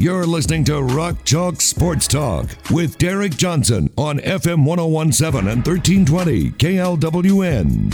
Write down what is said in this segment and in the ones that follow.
You're listening to Rock Chalk Sports Talk with Derek Johnson on FM 1017 and 1320 KLWN.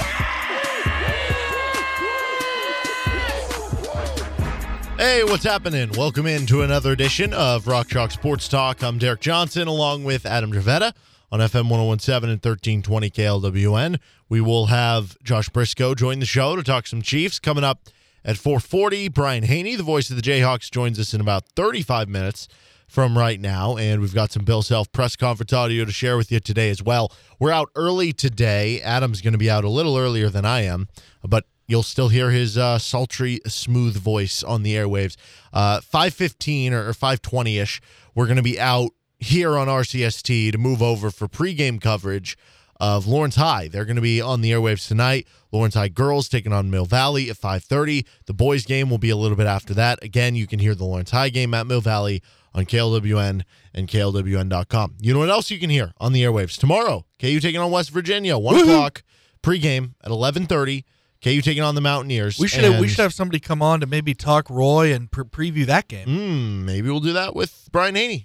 Hey, what's happening? Welcome into another edition of Rock Chalk Sports Talk. I'm Derek Johnson along with Adam Dravetta on FM 1017 and 1320 KLWN. We will have Josh Briscoe join the show to talk some Chiefs coming up at 440. Brian Hanni, the voice of the Jayhawks, joins us in about 35 minutes from right now. And we've got some Bill Self press conference audio to share with you today as well. We're out early today. Adam's going to be out a little earlier than I am, but you'll still hear his uh, sultry, smooth voice on the airwaves. Uh, 515 or 520-ish, we're going to be out here on RCST to move over for pregame coverage of Lawrence High. They're going to be on the airwaves tonight. Lawrence High girls taking on Mill Valley at 5:30. The boys game will be a little bit after that. Again, you can hear the Lawrence High game at Mill Valley on KLWN and KLWN.com. You know what else you can hear on the airwaves tomorrow? KU taking on West Virginia, one o'clock pregame at 11:30. KU taking on the Mountaineers. We should have, we should have somebody come on to maybe talk Roy and pre- preview that game. Hmm, maybe we'll do that with Brian Hanni.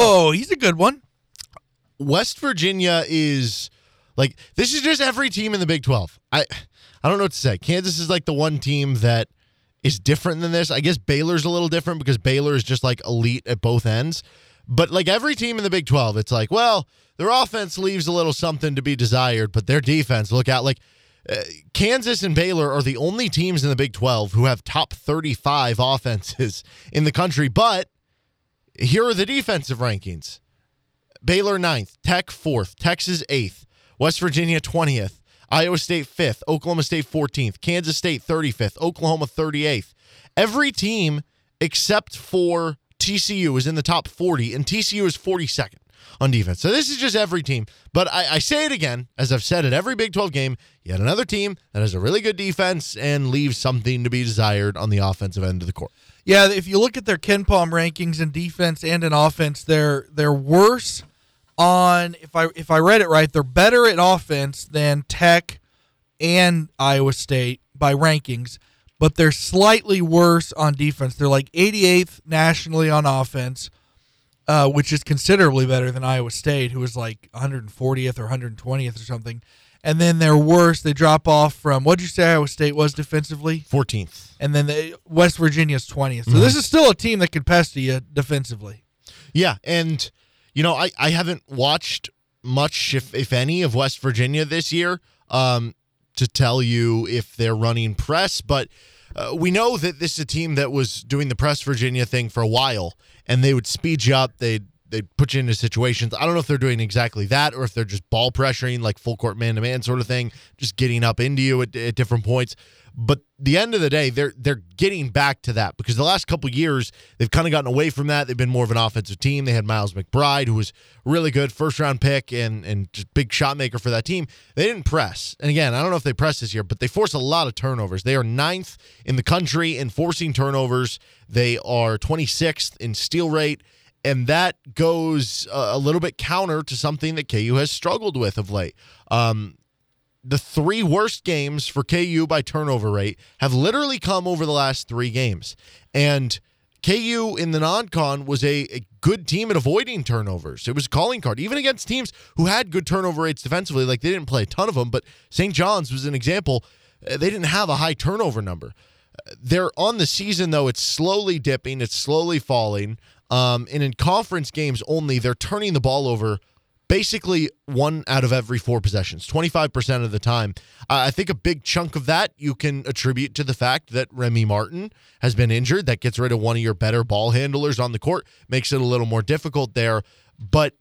Oh, he's a good one. West Virginia is like this is just every team in the Big 12. I I don't know what to say. Kansas is like the one team that is different than this. I guess Baylor's a little different because Baylor is just like elite at both ends. But like every team in the Big 12, it's like, well, their offense leaves a little something to be desired, but their defense, look out like uh, Kansas and Baylor are the only teams in the Big 12 who have top 35 offenses in the country, but here are the defensive rankings. Baylor ninth, Tech fourth, Texas eighth, West Virginia 20th, Iowa State fifth, Oklahoma State 14th, Kansas State 35th, Oklahoma 38th. Every team except for TCU is in the top 40, and TCU is 42nd on defense. So this is just every team. But I, I say it again, as I've said at every Big 12 game, yet another team that has a really good defense and leaves something to be desired on the offensive end of the court. Yeah, if you look at their KenPom rankings in defense and in offense, they're they're worse on if I if I read it right, they're better at offense than Tech and Iowa State by rankings, but they're slightly worse on defense. They're like 88th nationally on offense, uh, which is considerably better than Iowa State, who was like 140th or 120th or something. And then they're worse. They drop off from what'd you say Iowa State was defensively? 14th. and then the West Virginia's 20th. So this is still a team that could pester you defensively. Yeah, and you know, I I haven't watched much, if if any, of West Virginia this year um, to tell you if they're running press, but uh, we know that this is a team that was doing the press Virginia thing for a while, and they would speed you up. They'd they put you into situations. I don't know if they're doing exactly that or if they're just ball pressuring, like full court man to man sort of thing, just getting up into you at, at different points. But the end of the day, they're they're getting back to that because the last couple years they've kind of gotten away from that. They've been more of an offensive team. They had Miles McBride, who was really good first round pick and and just big shot maker for that team. They didn't press, and again, I don't know if they pressed this year, but they force a lot of turnovers. They are ninth in the country in forcing turnovers. They are 26th in steal rate. And that goes a little bit counter to something that KU has struggled with of late. Um, the three worst games for KU by turnover rate have literally come over the last three games. And KU in the non con was a, a good team at avoiding turnovers. It was a calling card, even against teams who had good turnover rates defensively. Like they didn't play a ton of them, but St. John's was an example. Uh, They didn't have a high turnover number. Uh, They're on the season, though, it's slowly dipping, it's slowly falling. Um, and in conference games only, they're turning the ball over basically one out of every four possessions, 25% of the time. Uh, I think a big chunk of that you can attribute to the fact that Remy Martin has been injured. That gets rid of one of your better ball handlers on the court, makes it a little more difficult there. But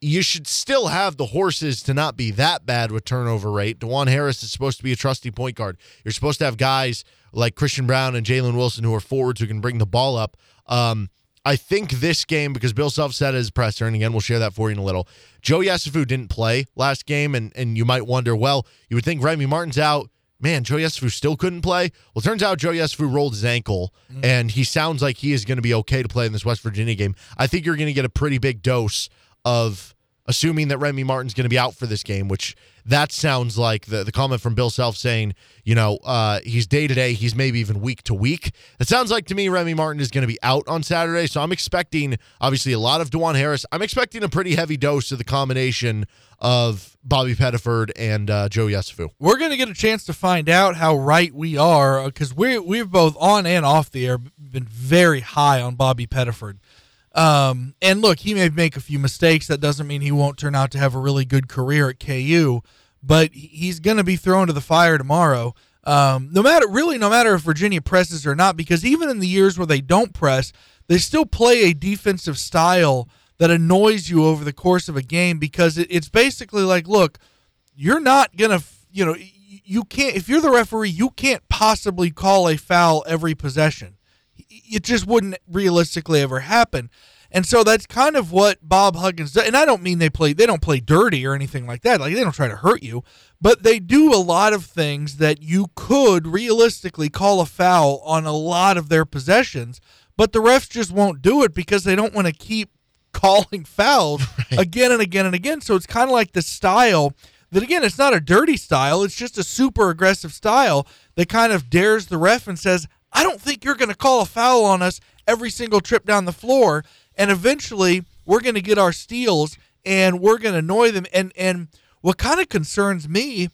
you should still have the horses to not be that bad with turnover rate. Dajuan Harris is supposed to be a trusty point guard. You're supposed to have guys like Christian Braun and Jalen Wilson who are forwards who can bring the ball up. Um, I think this game, because Bill Self said his presser, and again, we'll share that for you in a little. Joe Yesufu didn't play last game, and, and you might wonder, well, you would think Remy Martin's out. Man, Joe Yesufu still couldn't play. Well, it turns out Joe Yesufu rolled his ankle, mm. and he sounds like he is going to be okay to play in this West Virginia game. I think you're going to get a pretty big dose of assuming that Remy Martin's going to be out for this game, which that sounds like the, the comment from Bill Self saying, you know, uh, he's day to day, he's maybe even week to week. It sounds like to me Remy Martin is going to be out on Saturday. So I'm expecting, obviously, a lot of Dajuan Harris. I'm expecting a pretty heavy dose of the combination of Bobby Pettiford and uh, Joe Yesufu. We're going to get a chance to find out how right we are because we we've both on and off the air been very high on Bobby Pettiford. Um, and look, he may make a few mistakes. That doesn't mean he won't turn out to have a really good career at KU, but he's going to be thrown to the fire tomorrow. Um, no matter really, no matter if Virginia presses or not, because even in the years where they don't press, they still play a defensive style that annoys you over the course of a game because it, it's basically like, look, you're not gonna, you know, you can't if you're the referee, you can't possibly call a foul every possession it just wouldn't realistically ever happen. And so that's kind of what Bob Huggins does. And I don't mean they play they don't play dirty or anything like that. Like they don't try to hurt you, but they do a lot of things that you could realistically call a foul on a lot of their possessions, but the refs just won't do it because they don't want to keep calling fouls right. again and again and again. So it's kind of like the style that again, it's not a dirty style, it's just a super aggressive style that kind of dares the ref and says, I don't think you're going to call a foul on us every single trip down the floor. And eventually, we're going to get our steals and we're going to annoy them. And and what kind of concerns me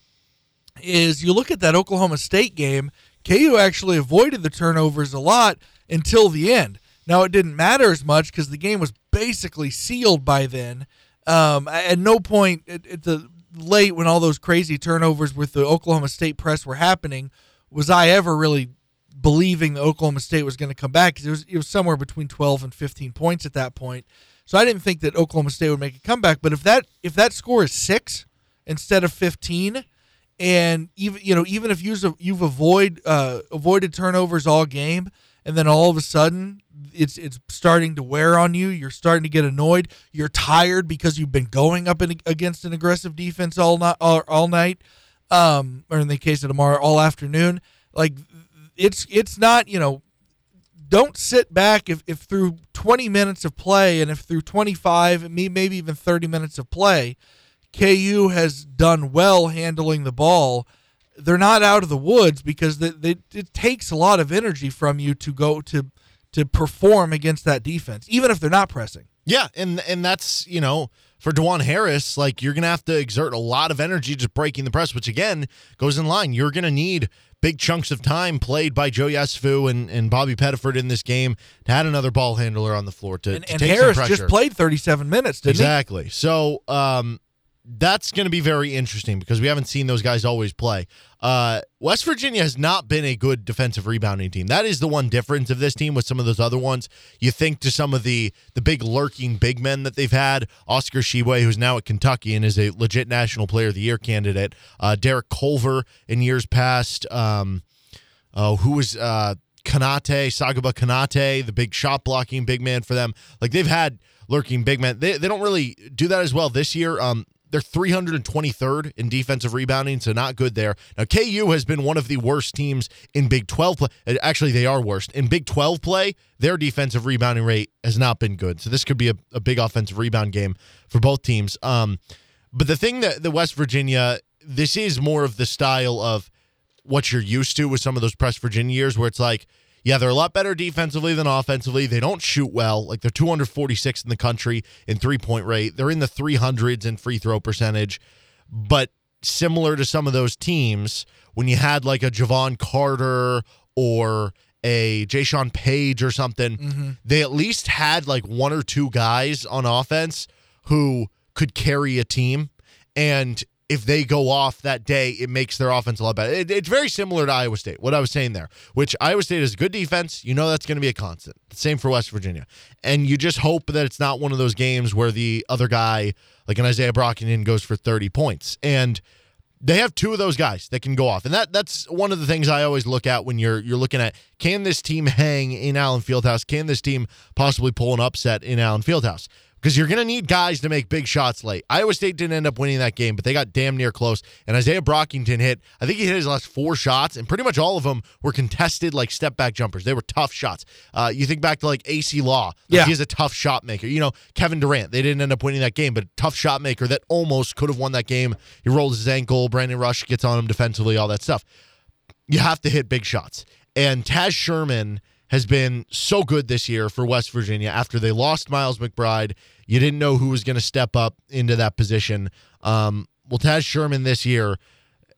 is you look at that Oklahoma State game. KU actually avoided the turnovers a lot until the end. Now it didn't matter as much because the game was basically sealed by then. Um, at no point at, at the late when all those crazy turnovers with the Oklahoma State press were happening was I ever really believing that Oklahoma State was going to come back because it was it was somewhere between 12 and 15 points at that point. So I didn't think that Oklahoma State would make a comeback. But if that if that score is six instead of 15, and even you know even if you've you've avoid uh, avoided turnovers all game, and then all of a sudden it's it's starting to wear on you. You're starting to get annoyed. You're tired because you've been going up in, against an aggressive defense all night, all, all night, um, or in the case of tomorrow, all afternoon. Like it's it's not you know don't sit back if, if through 20 minutes of play and if through 25 maybe even 30 minutes of play ku has done well handling the ball they're not out of the woods because they, they, it takes a lot of energy from you to go to to perform against that defense even if they're not pressing yeah and and that's you know for Dajuan Harris, like you're gonna have to exert a lot of energy just breaking the press, which again goes in line. You're gonna need big chunks of time played by Joe Yesufu and, and Bobby Pettiford in this game Had another ball handler on the floor to, and, to and take Harris some pressure. just played 37 minutes, didn't exactly. he? So um, that's going to be very interesting because we haven't seen those guys always play. Uh, West Virginia has not been a good defensive rebounding team. That is the one difference of this team with some of those other ones. You think to some of the the big lurking big men that they've had, Oscar Tshiebwe, who's now at Kentucky and is a legit National Player of the Year candidate, uh, Derek Culver in years past. Um, uh, who was uh, Konate, Sagaba Konate, the big shot blocking big man for them. Like they've had lurking big men. They, they don't really do that as well this year. Um, they're 323rd in defensive rebounding, so not good there. Now, KU has been one of the worst teams in Big 12 play. Uh, actually, they are worst. In Big 12 play, their defensive rebounding rate has not been good. So this could be a, a big offensive rebound game for both teams. Um, but the thing that the West Virginia, this is more of the style of what you're used to with some of those press Virginia years where it's like, yeah, they're a lot better defensively than offensively. They don't shoot well. Like they're 246 in the country in three point rate. They're in the 300s in free throw percentage. But similar to some of those teams, when you had like a Jevon Carter or a Jay Page or something, mm-hmm. they at least had like one or two guys on offense who could carry a team. And if they go off that day, it makes their offense a lot better. It, it's very similar to Iowa State, what I was saying there, which Iowa State is good defense. You know that's going to be a constant. Same for West Virginia. And you just hope that it's not one of those games where the other guy, like an Isaiah Brockington, goes for 30 points. And they have two of those guys that can go off, and that that's one of the things I always look at when you're you're looking at can this team hang in Allen Fieldhouse? Can this team possibly pull an upset in Allen Fieldhouse? Because you're going to need guys to make big shots late. Iowa State didn't end up winning that game, but they got damn near close. And Isaiah Brockington hit, I think he hit his last four shots, and pretty much all of them were contested like step back jumpers. They were tough shots. Uh, you think back to like Acie Law, like Yeah. he's a tough shot maker. You know, Kevin Durant, they didn't end up winning that game, but tough shot maker that almost could have won that game. He rolls his ankle, Brandon Rush gets on him defensively, all that stuff you have to hit big shots. And Taz Sherman has been so good this year for West Virginia after they lost Miles McBride. You didn't know who was going to step up into that position. Um, well, Taz Sherman this year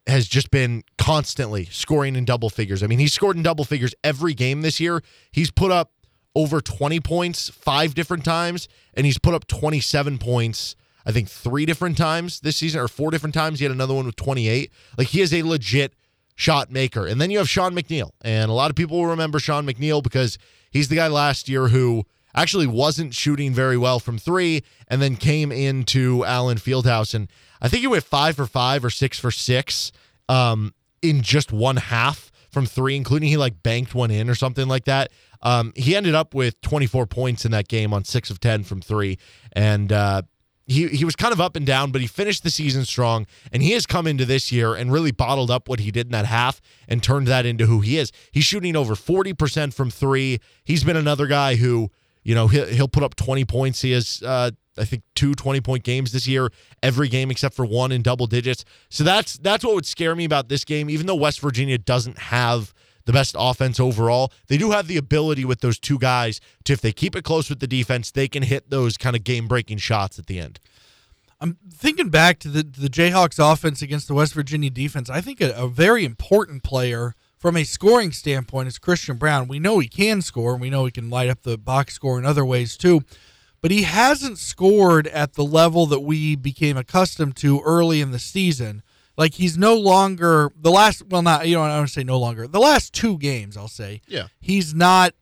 has just been constantly scoring in double figures. I mean, he's scored in double figures every game this year. He's put up over 20 points five different times, and he's put up 27 points, I think, three different times this season, or four different times. He had another one with 28. Like, he is a legit shot maker. And then you have Sean McNeil. And a lot of people will remember Sean McNeil because he's the guy last year who actually wasn't shooting very well from three and then came into Allen Fieldhouse. And I think he went five for five or six for six um, in just one half from three, including he like banked one in or something like that. Um, he ended up with 24 points in that game on six of 10 from three. And, uh, he, he was kind of up and down, but he finished the season strong, and he has come into this year and really bottled up what he did in that half and turned that into who he is. He's shooting over 40% from three. He's been another guy who, you know, he'll, he'll put up 20 points. He has, uh, I think, two 20 point games this year, every game except for one in double digits. So that's that's what would scare me about this game, even though West Virginia doesn't have the best offense overall. They do have the ability with those two guys to, if they keep it close with the defense, they can hit those kind of game breaking shots at the end. I'm thinking back to the the Jayhawks offense against the West Virginia defense. I think a, a very important player from a scoring standpoint is Christian Braun. We know he can score, and we know he can light up the box score in other ways too. But he hasn't scored at the level that we became accustomed to early in the season. Like he's no longer the last. Well, not you know I don't want to say no longer. The last two games, I'll say. Yeah. He's not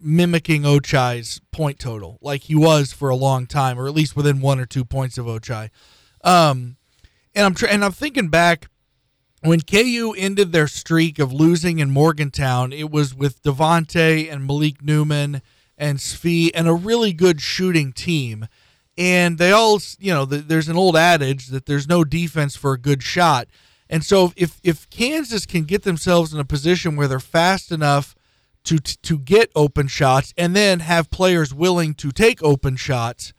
mimicking Ochai's point total like he was for a long time, or at least within one or two points of Ochai. Um, and I'm tr- and I'm thinking back when KU ended their streak of losing in Morgantown. It was with Devonte and Malik Newman and Svi and a really good shooting team. And they all, you know, th- there's an old adage that there's no defense for a good shot. And so if if Kansas can get themselves in a position where they're fast enough to to get open shots and then have players willing to take open shots,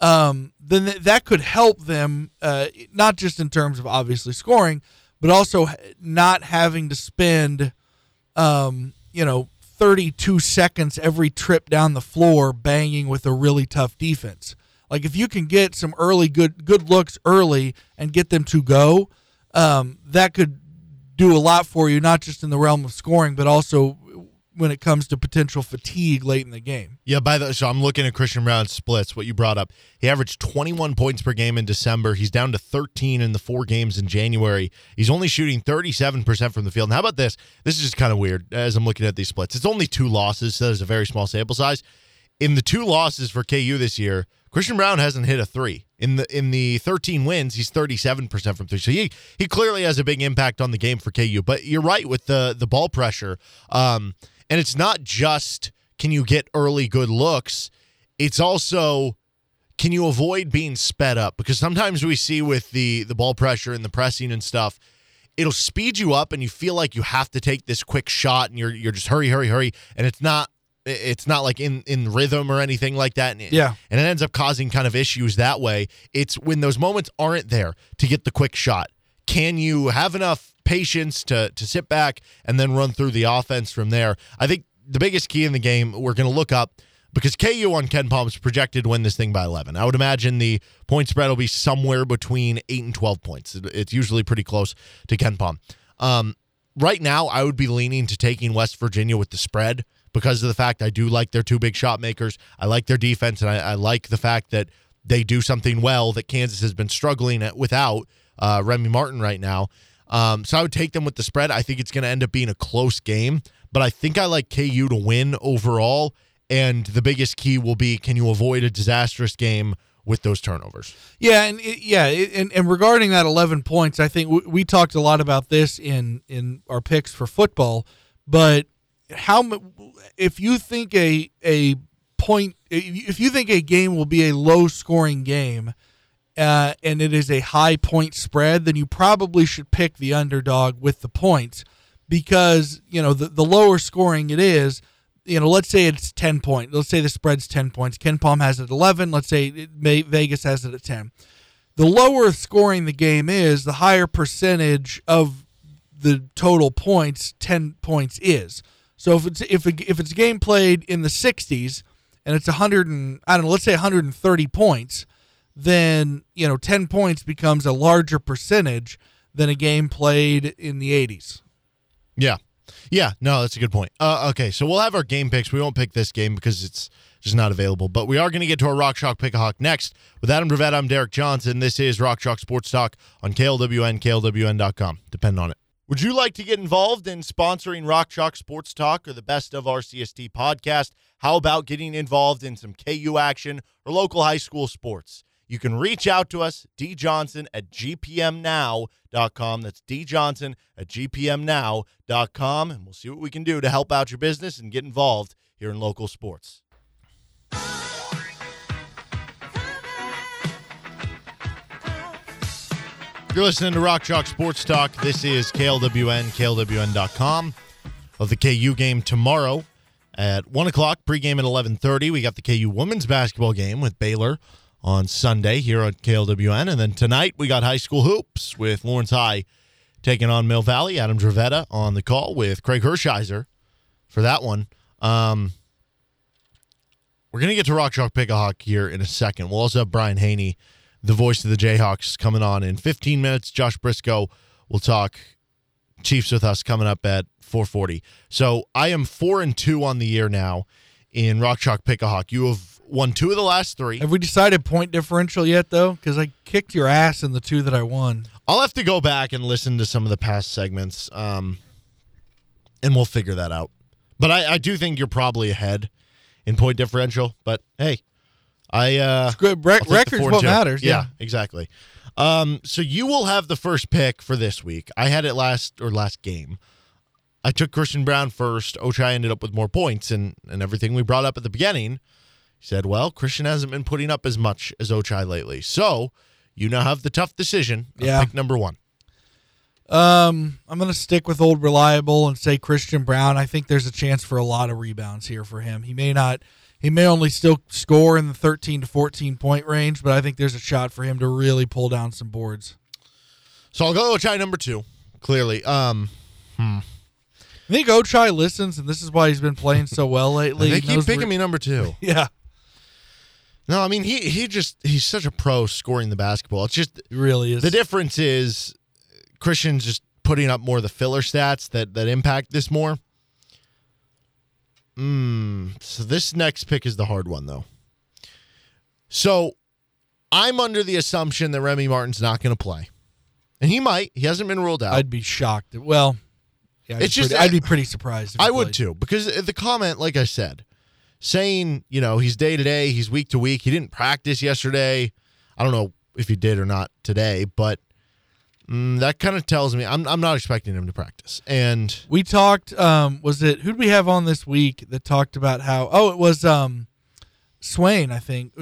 um, then th- that could help them uh, not just in terms of obviously scoring, but also not having to spend, um, you know, 32 seconds every trip down the floor banging with a really tough defense. Like if you can get some early good good looks early and get them to go, um, that could do a lot for you, not just in the realm of scoring, but also when it comes to potential fatigue late in the game. Yeah, by the so I'm looking at Christian Braun's splits. What you brought up, he averaged 21 points per game in December. He's down to 13 in the four games in January. He's only shooting 37 percent from the field. And how about this? This is just kind of weird as I'm looking at these splits. It's only two losses, so there's a very small sample size. In the two losses for KU this year, Christian Braun hasn't hit a three. In the in the 13 wins, he's 37 percent from three. So he he clearly has a big impact on the game for KU. But you're right with the the ball pressure. Um, and it's not just can you get early good looks. It's also can you avoid being sped up? Because sometimes we see with the the ball pressure and the pressing and stuff, it'll speed you up and you feel like you have to take this quick shot and you're you're just hurry, hurry, hurry. And it's not it's not like in in rhythm or anything like that. And it, Yeah. and it ends up causing kind of issues that way. It's when those moments aren't there to get the quick shot. Can you have enough patience to to sit back and then run through the offense from there? I think the biggest key in the game we're going to look up because KU on KenPom is projected to win this thing by 11. I would imagine the point spread will be somewhere between 8 and 12 points. It's usually pretty close to KenPom. Um, right now, I would be leaning to taking West Virginia with the spread because of the fact I do like their two big shot makers. I like their defense, and I, I like the fact that they do something well that Kansas has been struggling at without uh, Remy Martin right now. Um, so I would take them with the spread. I think it's going to end up being a close game, but I think I like KU to win overall. And the biggest key will be can you avoid a disastrous game with those turnovers. Yeah, and it, yeah, it, and and regarding that 11 points, I think we, we talked a lot about this in in our picks for football, but how if you think a a point if you think a game will be a low scoring game uh, and it is a high point spread, then you probably should pick the underdog with the points because you know the, the lower scoring it is you know let's say it's 10 point let's say the spread's 10 points. KenPom has it at 11 let's say it may, vegas has it at 10 the lower scoring the game is the higher percentage of the total points 10 points is so if it's if, if it's a game played in the 60s and it's 100 and i don't know let's say 130 points then you know 10 points becomes a larger percentage than a game played in the 80s Yeah. Yeah, no, that's a good point. Uh, okay, so we'll have our game picks. We won't pick this game because it's just not available. But we are going to get to our Rock Chalk Pick a Hawk next. With Adam Dravetta, I'm Derek Johnson. This is Rock Chalk Sports Talk on KLWN, KLWN.com. Depend on it. Would you like to get involved in sponsoring Rock Chalk Sports Talk or the Best of RCST podcast? How about getting involved in some KU action or local high school sports? You can reach out to us, djohnson at gpmnow.com. That's djohnson at gpmnow.com. And we'll see what we can do to help out your business and get involved here in local sports. You're listening to Rock Chalk Sports Talk. This is KLWN, KLWN.com of the KU game tomorrow at 1 o'clock, pregame at 11.30. We got the KU women's basketball game with Baylor on Sunday here on KLWN. And then tonight we got high school hoops with Lawrence High taking on Mill Valley. Adam Dravetta on the call with Craig Hershiser for that one. Um, we're going to get to Rock Chalk Pick a Hawk here in a second. We'll also have Brian Hanni, the voice of the Jayhawks, coming on in 15 minutes. Josh Briscoe will talk Chiefs with us coming up at 440. So I am four and two on the year now in Rock Chalk Pick a Hawk. You have won two of the last three. have we decided point differential yet though because i kicked your ass in the two that i won I'll have to go back and listen to some of the past segments, um, and we'll figure that out. But I, I do think you're probably ahead in point differential. But hey, I uh, good Rec- I'll take the records what matters Yeah, yeah. exactly. Um, so you will have the first pick for this week. I had it last or last game. I took Christian Braun first. Ochai ended up with more points, and and everything we brought up at the beginning. He said, "Well, Christian hasn't been putting up as much as Ochai lately, so you now have the tough decision Yeah. pick number one." Um, I'm gonna stick with old reliable and say Christian Braun. I think there's a chance for a lot of rebounds here for him. He may not, he may only still score in the 13 to 14 point range, but I think there's a shot for him to really pull down some boards. So I'll go Ochai number two. Clearly, um, I think Ochai listens, and this is why he's been playing so well lately. they He keep picking me number two. Yeah, No, I mean he he just he's such a pro scoring the basketball. It's just he really is. the difference is Christian's just putting up more of the filler stats that that impact this more. Mm, so this next pick is the hard one though. So I'm under the assumption that Remy Martin's not going to play, and he might. He hasn't been ruled out. I'd be shocked. Well, yeah, I'd, It's be just- pretty, I'd be pretty surprised. If I would played. too, because the comment, like I said, saying you know he's day to day, he's week to week. He didn't practice yesterday. I don't know if he did or not today, but mm, that kind of tells me I'm I'm not expecting him to practice. And We talked. Um, was it who did we have on this week that talked about how? Oh, it was um, Swain, I think.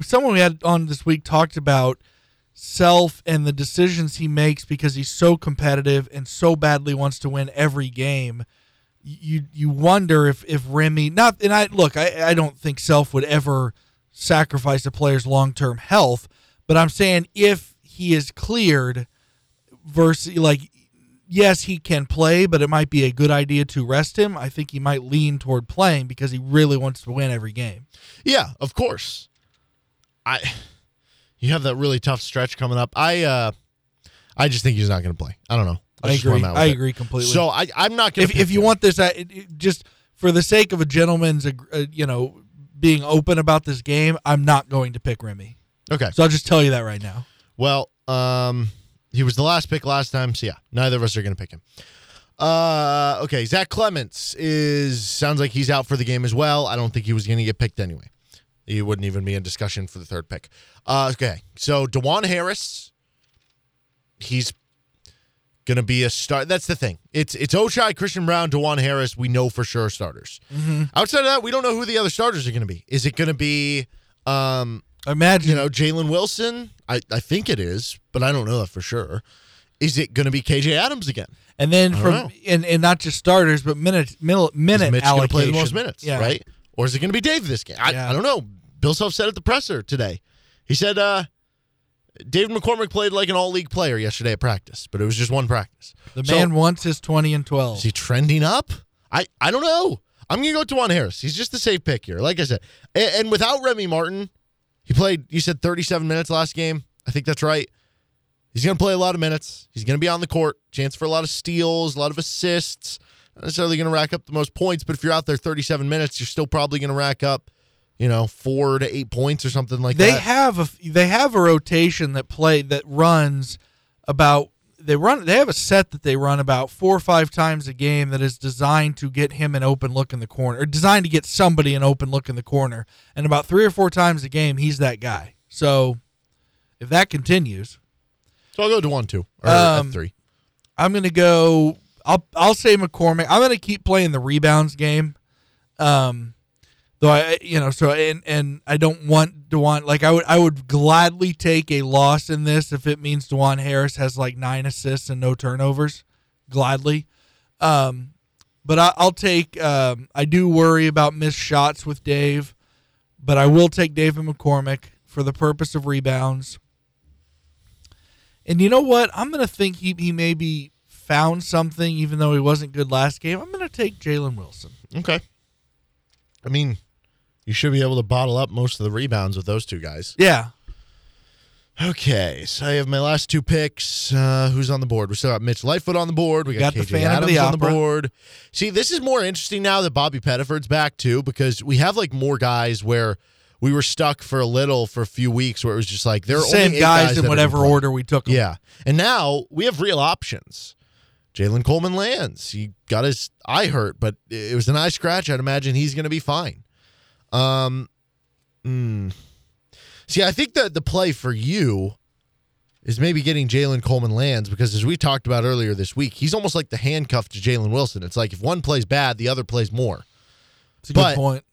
Someone we had on this week talked about self and the decisions he makes because he's so competitive and so badly wants to win every game. You you wonder if if Remy not and I look I I don't think self would ever sacrifice a player's long term health, but I'm saying if he is cleared versus like yes, he can play, but it might be a good idea to rest him. I think he might lean toward playing because he really wants to win every game. yeah, of course, I you have that really tough stretch coming up. I uh I just think he's not going to play. I don't know. I just agree. I'm at with I it. agree completely. So I I'm not going if if you want this, uh, it, it- just for the sake of a gentleman's, uh, you know, being open about this game, I'm not going to pick Remy. okay. So I'll just tell you that right now. Well, um, he was the last pick last time, so yeah, neither of us are going to pick him. Uh, okay, Zach Clemence is sounds like he's out for the game as well. I don't think he was going to get picked anyway. He wouldn't even be in discussion for the third pick. Uh, okay, so Dajuan Harris, he's gonna be a start. That's the thing. It's it's Ochai, Christian Braun, Dajuan Harris. We know for sure starters. Outside of that, we don't know who the other starters are gonna be. Is it gonna be, um, Imagine you know, Jalen Wilson? I I think it is, but I don't know that for sure. Is it gonna be KJ Adams again? and then from know. and, and not just starters, but minute minute, minute Is going to play the most minutes, Yeah. right? Or is it going to be Dave this game? I, Yeah. I don't know. Bill Self said at the presser today. He said uh, David McCormick played like an all league player yesterday at practice, but it was just one practice. The So, man wants his twenty and twelve. is he trending up? I, I don't know. I'm going to go to Juan Harris. He's just the safe pick here. Like I said, and, and without Remy Martin, he played, you said 37 minutes last game. I think that's right. He's going to play a lot of minutes. He's going to be on the court. Chance for a lot of steals, a lot of assists. Not necessarily going to rack up the most points, but if you're out there 37 minutes, you're still probably going to rack up, you know, four to eight points or something like they that. have a they have a rotation that play that runs about they run they have a set that they run about four or five times a game that is designed to get him an open look in the corner or designed to get somebody an open look in the corner. And about three or four times a game he's that guy. So if that continues. So I'll go to one, two, or Um, three. i'm gonna go i'll i'll say mccormick. I'm gonna keep playing the rebounds game. Um though I, you know, so and and I don't want Dajuan. Like I would, I would gladly take a loss in this if it means Dajuan Harris has like nine assists and no turnovers. Gladly, um, but I, I'll take. Um, I do worry about missed shots with Dave, but I will take David McCormick for the purpose of rebounds. And you know what? I'm gonna think he he maybe found something, even though he wasn't good last game. I'm gonna take Jalen Wilson. Okay. I mean, you should be able to bottle up most of the rebounds with those two guys. Yeah, Okay, so I have my last two picks. Uh, who's on the board? We still got Mitch Lightfoot on the board. We got, Got the KJ of Adams the on the board. See, this is more interesting now that Bobby Pettiford's back too, because we have like more guys where we were stuck for a little for a few weeks where it was just like there are same only eight guys, in whatever order we took them. Yeah, and now we have real options. Jalen Coleman-Lands. He got his eye hurt, but it was an eye scratch. I'd imagine he's going to be fine. Um, mm. see, I think that the play for you is maybe getting Jalen Coleman-Lands because, as we talked about earlier this week, he's almost like the handcuff to Jalen Wilson. It's like if one plays bad, the other plays more. It's a But- good point.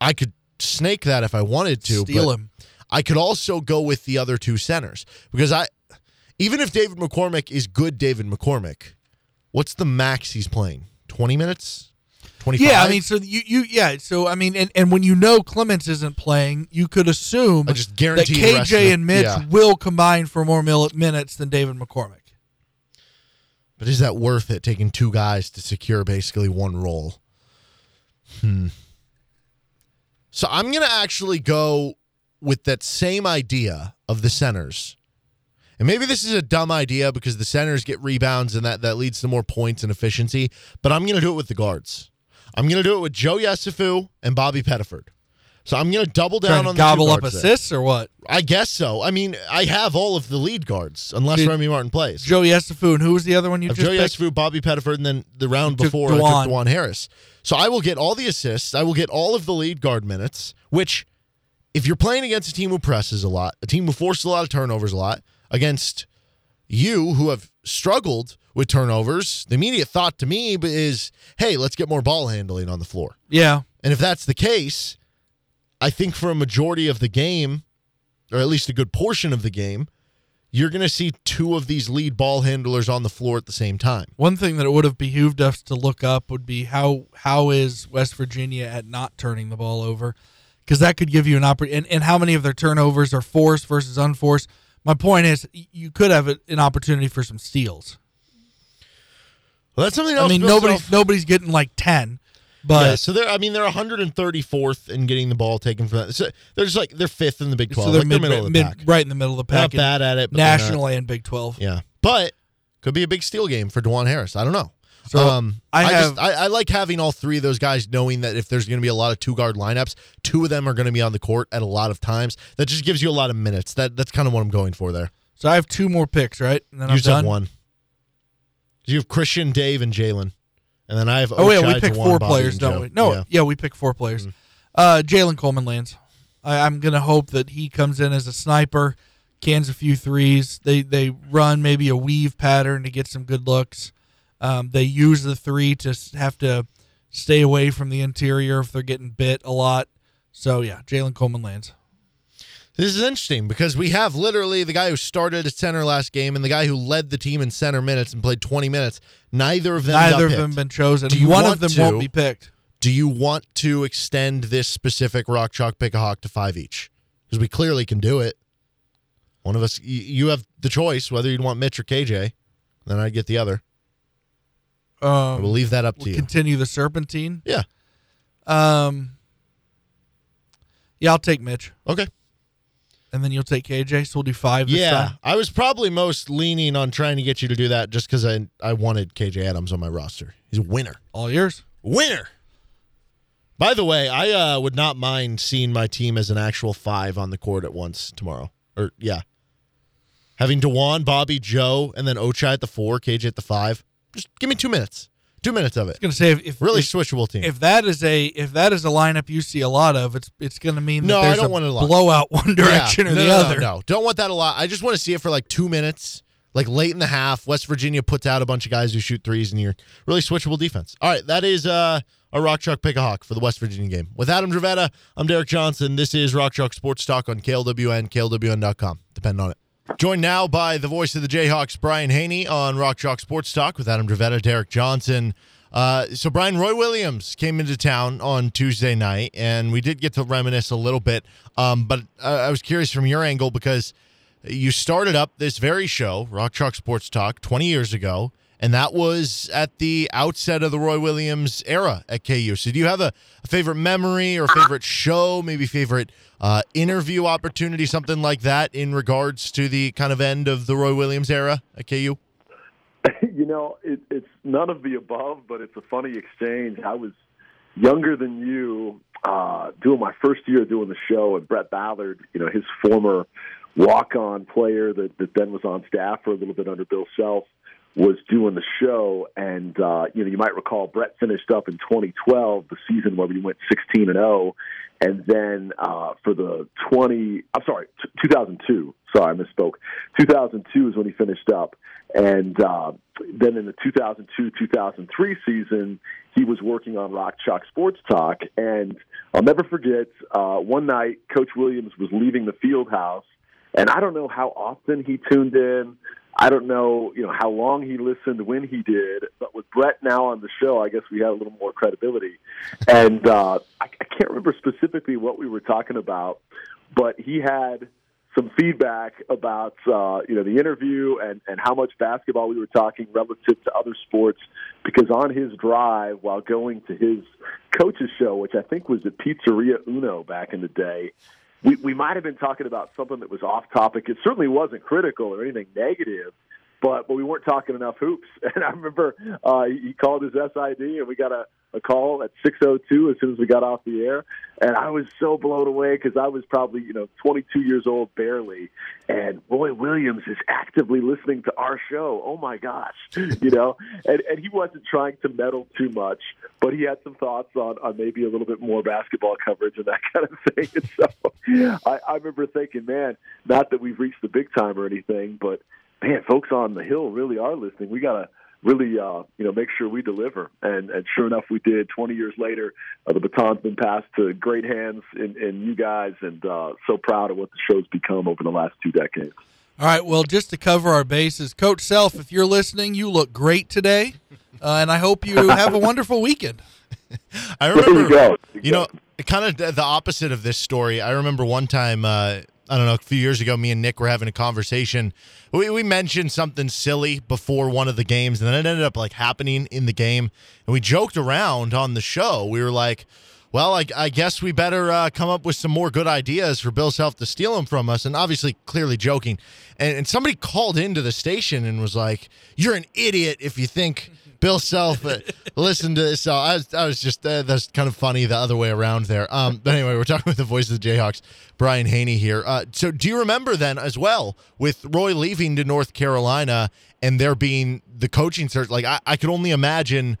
I could snake that if I wanted to. Steal but him. I could also go with the other two centers because I, even if David McCormick is good, David McCormick, what's the max he's playing? Twenty minutes, twenty five. Yeah, I mean, so you you yeah, so I mean, and, and when you know Clemence isn't playing, you could assume I just guarantee of KJ the- and Mitch yeah. will combine for more mil- minutes than David McCormick. but is that worth it? Taking two guys to secure basically one role. Hmm. So I'm gonna actually go with that same idea of the centers. And maybe this is a dumb idea because the centers get rebounds and that, that leads to more points and efficiency, but I'm going to do it with the guards. I'm going to do it with Joe Yesufu and Bobby Pettiford. So I'm going to double down to on gobble up guards there. assists or what? I guess so. I mean, I have all of the lead guards unless Dude, Remy Martin plays. Joe Yesufu, and who was the other one you just Joe picked? Yesufu, Bobby Pettiford, and then the round before I Dwan. took Dwan Harris. So I will get all the assists. I will get all of the lead guard minutes, which if you're playing against a team who presses a lot, a team who forces a lot of turnovers a lot, against you who have struggled with turnovers, the immediate thought to me is, hey, let's get more ball handling on the floor. Yeah, And if that's the case, I think for a majority of the game, or at least a good portion of the game, you're going to see two of these lead ball handlers on the floor at the same time. one thing that it would have behooved us to look up would be how how is West Virginia at not turning the ball over, because that could give you an opportunity. And, and how many of their turnovers are forced versus unforced? My point is, you could have a- an opportunity for some steals. Well, that's something else. I mean, nobody's Self- nobody's getting like ten, but yeah, so they're. I mean, they're 134th in getting the ball taken from that. So they're just like they're fifth in the Big 12. so they're like mid, they're middle of the mid- pack. right in the middle of the pack. not bad at it, nationally and Big Twelve. Yeah, but could be a big steal game for Dajuan Harris. I don't know. So, um, I I, have- just I, I like having all three of those guys, knowing that if there's going to be a lot of two guard lineups, two of them are going to be on the court at a lot of times. That just gives you a lot of minutes. That that's kind of what I'm going for there. So I have two more picks, right? And then You I'm just have one. You have Christian, Dave, and Jalen, and then I have. Oh yeah, we pick four Bobby, players, don't Joe. we? No, Yeah. yeah, we pick four players. Uh, Jalen Coleman-Lands. I, I'm gonna hope that he comes in as a sniper, cans a few threes. They they run maybe a weave pattern to get some good looks. Um, they use the three to have to stay away from the interior if they're getting bit a lot. So yeah, Jalen Coleman lands. This is interesting because we have literally the guy who started at center last game and the guy who led the team in center minutes and played 20 minutes. Neither of them Neither of them been chosen. Do you One of them to? won't be picked. Do you want to extend this specific Rock Chalk Pick a Hawk to five each? Because we clearly can do it. One of us, you have the choice whether you'd want Mitch or KJ. Then I'd get the other. Um, will leave that up to we'll you. continue the serpentine. Yeah. Um. Yeah, I'll take Mitch, Okay. and then you'll take KJ. So we'll do five. This Yeah. I was probably most leaning on trying to get you to do that just because I I wanted KJ Adams on my roster. He's a winner. all yours. Winner. By the way, I uh, would not mind seeing my team as an actual five on the court at once tomorrow. Or yeah, having Dajuan, Bobby, Joe, and then Ochai at the four, KJ at the five. Just give me two minutes. Two minutes of it. I was gonna say if, if Really if, switchable team. if that is a if that is a lineup you see a lot of, it's it's gonna mean that No, I don't a want a lot. blowout one direction Yeah. or no, the no, no, other. No, don't want that a lot. I just want to see it for like two minutes, like late in the half. West Virginia puts out a bunch of guys who shoot threes, and you're really switchable defense. All right, that is uh, a Rock Chalk Pick a Hawk for the West Virginia game. With Adam Dravetta, I'm Derek Johnson. This is Rock Chalk Sports Talk on KLWN, KLWN.com. Depend on it. Joined now by the voice of the Jayhawks, Brian Hanni, on Rock Chalk Sports Talk with Adam Dravetta, Derek Johnson. Uh, so Brian Roy Williams came into town on Tuesday night, and we did get to reminisce a little bit. Um, but uh, I was curious from your angle because you started up this very show, Rock Chalk Sports Talk, 20 years ago, and that was at the outset of the Roy Williams era at KU. So do you have a, a favorite memory or favorite show, maybe favorite uh, interview opportunity, something like that, in regards to the kind of end of the Roy Williams era at KU? you know, it, it's none of the above, but it's a funny exchange. I was younger than you, uh, doing my first year doing the show, and Brett Ballard, you know, his former walk-on player that, that then was on staff for a little bit under Bill Self, was doing the show. And uh, you know, you might recall Brett finished up in 2012, the season where we went 16 and 0, and then uh, for the 20, I'm sorry, t- 2002. Sorry, I misspoke. 2002 is when he finished up, and uh, then in the 2002-2003 season, he was working on Rock Chalk Sports Talk. And I'll never forget uh, one night, Coach Williams was leaving the field house, and I don't know how often he tuned in. I don't know, you know, how long he listened when he did, but with Brett now on the show, I guess we had a little more credibility. And uh, I, I can't remember specifically what we were talking about, but he had some feedback about uh, you know the interview and and how much basketball we were talking relative to other sports. Because on his drive while going to his coach's show, which I think was at Pizzeria Uno back in the day, we we might have been talking about something that was off topic. It certainly wasn't critical or anything negative. But but we weren't talking enough hoops, and I remember uh, he called his SID, and we got a, a call at 6:02 as soon as we got off the air, and I was so blown away because I was probably you know 22 years old barely, and Roy Williams is actively listening to our show. Oh my gosh, you know, and and he wasn't trying to meddle too much, but he had some thoughts on on maybe a little bit more basketball coverage and that kind of thing. And so I, I remember thinking, man, not that we've reached the big time or anything, but man, folks on the hill really are listening. We gotta really, uh, you know, make sure we deliver. And, and sure enough, we did. Twenty years later, uh, the baton's been passed to great hands in, in you guys, and uh, so proud of what the show's become over the last two decades. All right. Well, just to cover our bases, Coach Self, if you're listening, you look great today, uh, and I hope you have a wonderful weekend. I There you remember, go. you know, kind of the opposite of this story. I remember one time, uh, I don't know, a few years ago, me and Nick were having a conversation. We, we mentioned something silly before one of the games, and then it ended up like happening in the game. And we joked around on the show. We were like, well, I, I guess we better uh, come up with some more good ideas for Bill Self to steal them from us. And obviously, clearly joking. And, and somebody called into the station and was like, "You're an idiot if you think Bill Self uh, listened to this." So I was, I was just uh, that's kind of funny the other way around there. Um, but anyway, we're talking with the voice of the Jayhawks, Brian Hanni here. Uh, so do you remember then as well with Roy leaving to North Carolina and there being the coaching search? Like I, I could only imagine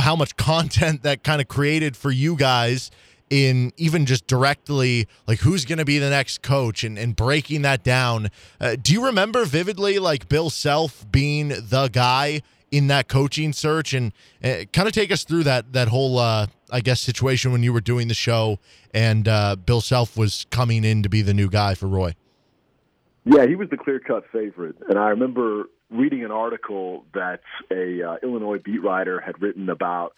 how much content that kind of created for you guys in even just directly like who's going to be the next coach and, and breaking that down. Uh, do you remember vividly like Bill Self being the guy in that coaching search and uh, kind of take us through that that whole uh, I guess situation when you were doing the show and uh, Bill Self was coming in to be the new guy for Roy. Yeah, he was the clear cut favorite, and I remember reading an article that a uh, Illinois beat writer had written about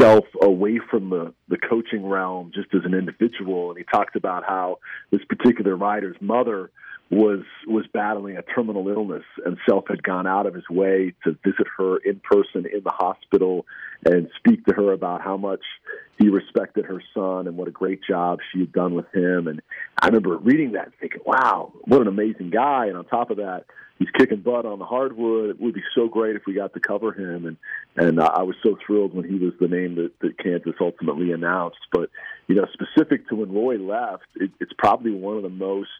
self away from the the coaching realm just as an individual, and he talked about how this particular writer's mother was was battling a terminal illness, and Self had gone out of his way to visit her in person in the hospital and speak to her about how much he respected her son and what a great job she had done with him. And I remember reading that and thinking, "Wow, what an amazing guy!" And on top of that, he's kicking butt on the hardwood. It would be so great if we got to cover him. And and uh, I was so thrilled when he was the name that, that Kansas ultimately announced. But you know, specific to when Roy left, it, it's probably one of the most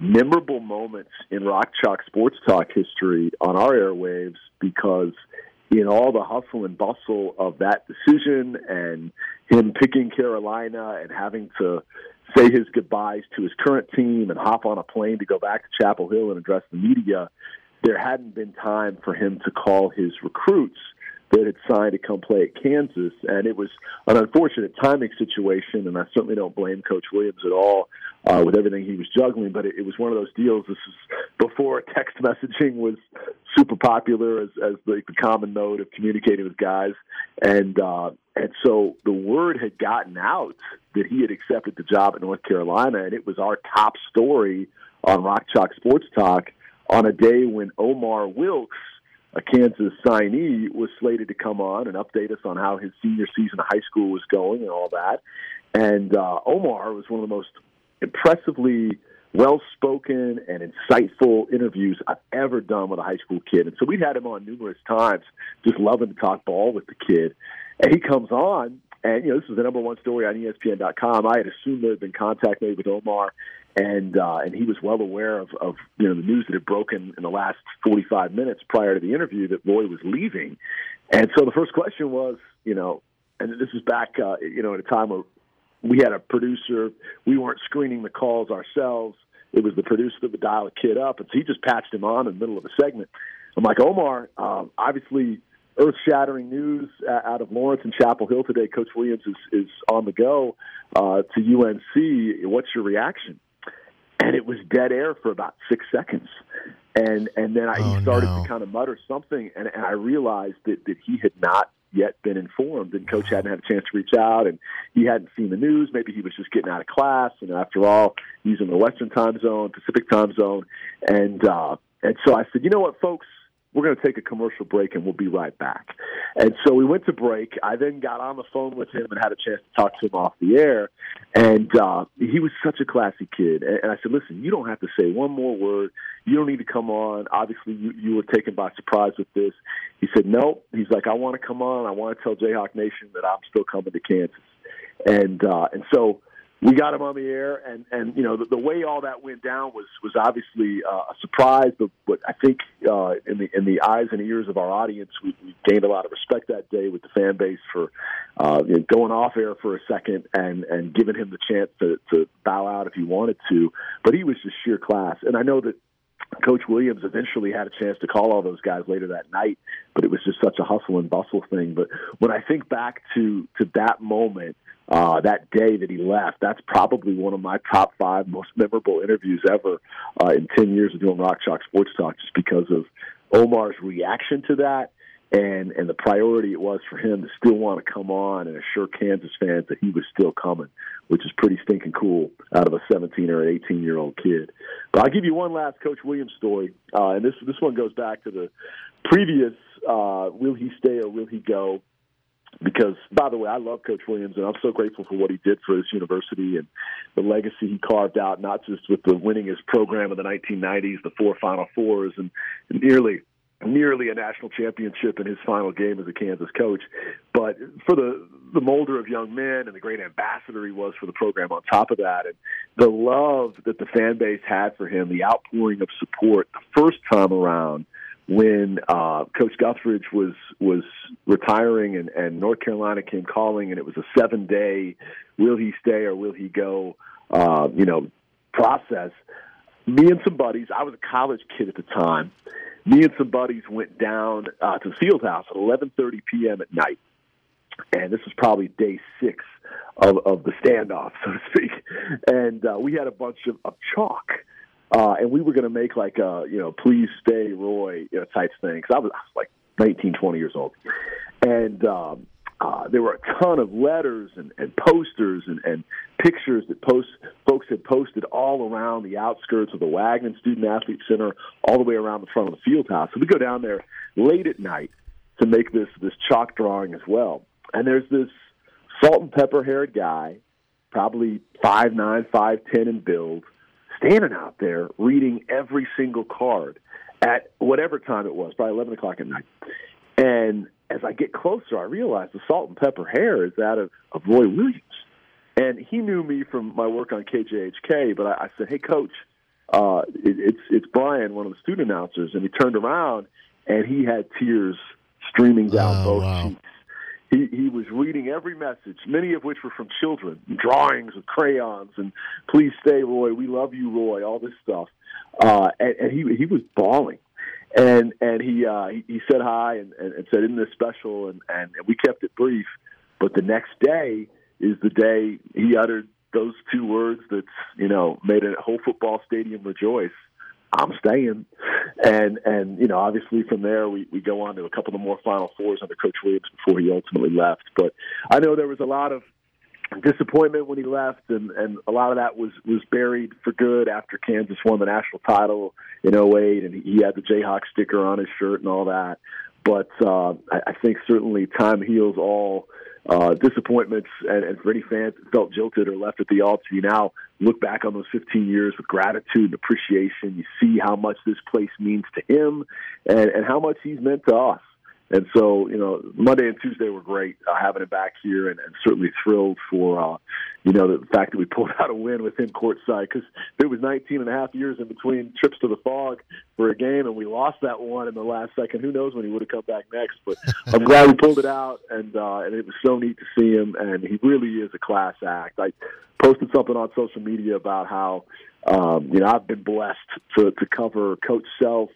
memorable moments in Rock Chalk Sports Talk history on our airwaves because in all the hustle and bustle of that decision and him picking Carolina and having to say his goodbyes to his current team and hop on a plane to go back to Chapel Hill and address the media, there hadn't been time for him to call his recruits that had signed to come play at Kansas. And it was an unfortunate timing situation, and I certainly don't blame Coach Williams at all uh, with everything he was juggling. But it, it was one of those deals. This is before text messaging was super popular as, as the, the common mode of communicating with guys, and uh, and so the word had gotten out that he had accepted the job at North Carolina, and it was our top story on Rock Chalk Sports Talk on a day when Omar Wilkes a Kansas signee was slated to come on and update us on how his senior season of high school was going and all that. And uh, Omar was one of the most impressively well spoken and insightful interviews I've ever done with a high school kid. And so we've had him on numerous times, just loving to talk ball with the kid. And he comes on, and you know, this was the number one story on ESPN.com. I had assumed there had been contact made with Omar, and uh, and he was well aware of, of you know the news that had broken in the last 45 minutes prior to the interview that Roy was leaving. And so the first question was, you know, and this is back, uh, you know, at a time where we had a producer. We weren't screening the calls ourselves. It was the producer that would dial a kid up, and so he just patched him on in the middle of a segment. I'm like, Omar, um, obviously earth-shattering news out of Lawrence and Chapel Hill today. Coach Williams is, is on the go uh, to UNC. What's your reaction? And it was dead air for about six seconds, and and then I Oh, started no. to kind of mutter something, and, and I realized that that he had not yet been informed, and Coach hadn't had a chance to reach out, and he hadn't seen the news. Maybe he was just getting out of class, and after all, he's in the Western Time Zone, Pacific Time Zone, and uh, and so I said, you know what, folks, we're going to take a commercial break, and we'll be right back. And so we went to break. I then got on the phone with him and had a chance to talk to him off the air, and uh, he was such a classy kid. And, I said, listen, you don't have to say one more word. You don't need to come on. Obviously, you, you were taken by surprise with this. He said, no. He's like, I want to come on. I want to tell Jayhawk Nation that I'm still coming to Kansas. And uh, and so we got him on the air, and and you know the, the way all that went down was was obviously uh, a surprise, but but I think uh, in the in the eyes and ears of our audience, we, we gained a lot of respect that day with the fan base for uh, you know, going off air for a second and and giving him the chance to to bow out if he wanted to, but he was just sheer class, and I know that. Coach Williams eventually had a chance to call all those guys later that night, but it was just such a hustle and bustle thing. But when I think back to to that moment, uh, that day that he left, that's probably one of my top five most memorable interviews ever uh, in 10 years of doing Rock Chalk Sports Talk, just because of Omar's reaction to that and and the priority it was for him to still want to come on and assure Kansas fans that he was still coming, which is pretty stinking cool out of a 17 or an 18 year old kid. But I'll give you one last Coach Williams story, uh, and this this one goes back to the previous uh, "Will he stay or will he go?" because by the way, I love Coach Williams and I'm so grateful for what he did for his university and the legacy he carved out, not just with the winningest program of the 1990s, the four Final Fours, and nearly nearly a national championship in his final game as a Kansas coach, but for the the molder of young men and the great ambassador he was for the program on top of that, and the love that the fan base had for him, the outpouring of support the first time around when uh, Coach Guthridge was was retiring and, and North Carolina came calling, and it was a seven day will he stay or will he go, uh, you know, process. Me and some buddies, I was a college kid at the time. Me and some buddies went down uh, to the field house at 11:30 p.m. at night, and this was probably day six of, of the standoff, so to speak. And uh, we had a bunch of, of chalk uh, and we were going to make like a, you know, please stay Roy you know, type thing. Because I was, I was like 19, 20 years old. And um, uh, there were a ton of letters and, and posters and, and pictures that post folks had posted all around the outskirts of the Wagnon Student Athlete Center, all the way around the front of the field house. So we go down there late at night to make this this chalk drawing as well. And there's this salt and pepper haired guy, probably five nine, five ten in build, standing out there reading every single card at whatever time it was, probably 11 o'clock at night. And as I get closer, I realize the salt and pepper hair is that of, of Roy Williams. And he knew me from my work on KJHK, but I, I said, "Hey, coach, uh, it, it's it's Brian, one of the student announcers." And he turned around, and he had tears streaming down Oh, both wow. cheeks. He he was reading every message, many of which were from children, drawings with crayons, and "Please stay, Roy. We love you, Roy." All this stuff, uh, and, and he he was bawling, and and he uh, he, said hi and, and, and said, "Isn't this special?" And, and and we kept it brief. But the next day is the day he uttered those two words that's you know made a whole football stadium rejoice. I'm staying, and and you know obviously from there we we go on to a couple of more Final Fours under Coach Williams before he ultimately left. But I know there was a lot of disappointment when he left, and and a lot of that was was buried for good after Kansas won the national title in 08, and he had the Jayhawk sticker on his shirt and all that. But uh, I, I think certainly time heals all uh, disappointments, and, and for any fans that felt jilted or left at the altar, you now look back on those 15 years with gratitude and appreciation. You see how much this place means to him, and, and how much he's meant to us. And so, you know, Monday and Tuesday were great uh, having him back here, and, and certainly thrilled for, uh, you know, the fact that we pulled out a win with him courtside because there was 19 and a half years in between trips to the Phog for a game, and we lost that one in the last second. Who knows when he would have come back next? But I'm glad we pulled it out, and uh, and it was so neat to see him, and he really is a class act. I posted something on social media about how, um, you know, I've been blessed to to cover Coach Self.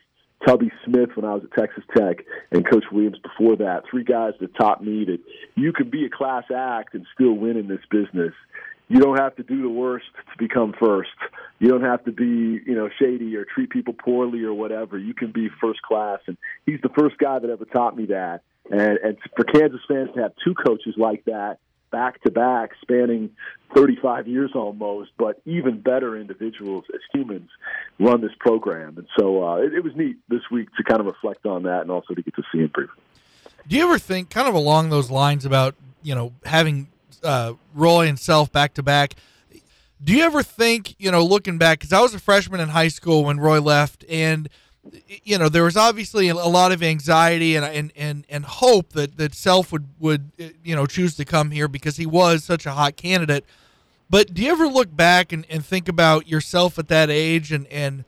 Tubby Smith when I was at Texas Tech and Coach Williams before that. Three guys that taught me that you can be a class act and still win in this business. You don't have to do the worst to become first. You don't have to be, you know, shady or treat people poorly or whatever. You can be first class, and he's the first guy that ever taught me that. And and for Kansas fans to have two coaches like that back to back, spanning 35 years almost, but even better individuals as humans run this program. And so uh, it, it was neat this week to kind of reflect on that and also to get to see him briefly. Do you ever think, kind of along those lines, about you know having uh, Roy and Self back to back? Do you ever think, you know, looking back, because I was a freshman in high school when Roy left, and you know there was obviously a lot of anxiety and and and, and hope that that Self would would you know choose to come here because he was such a hot candidate. But do you ever look back and, and think about yourself at that age and and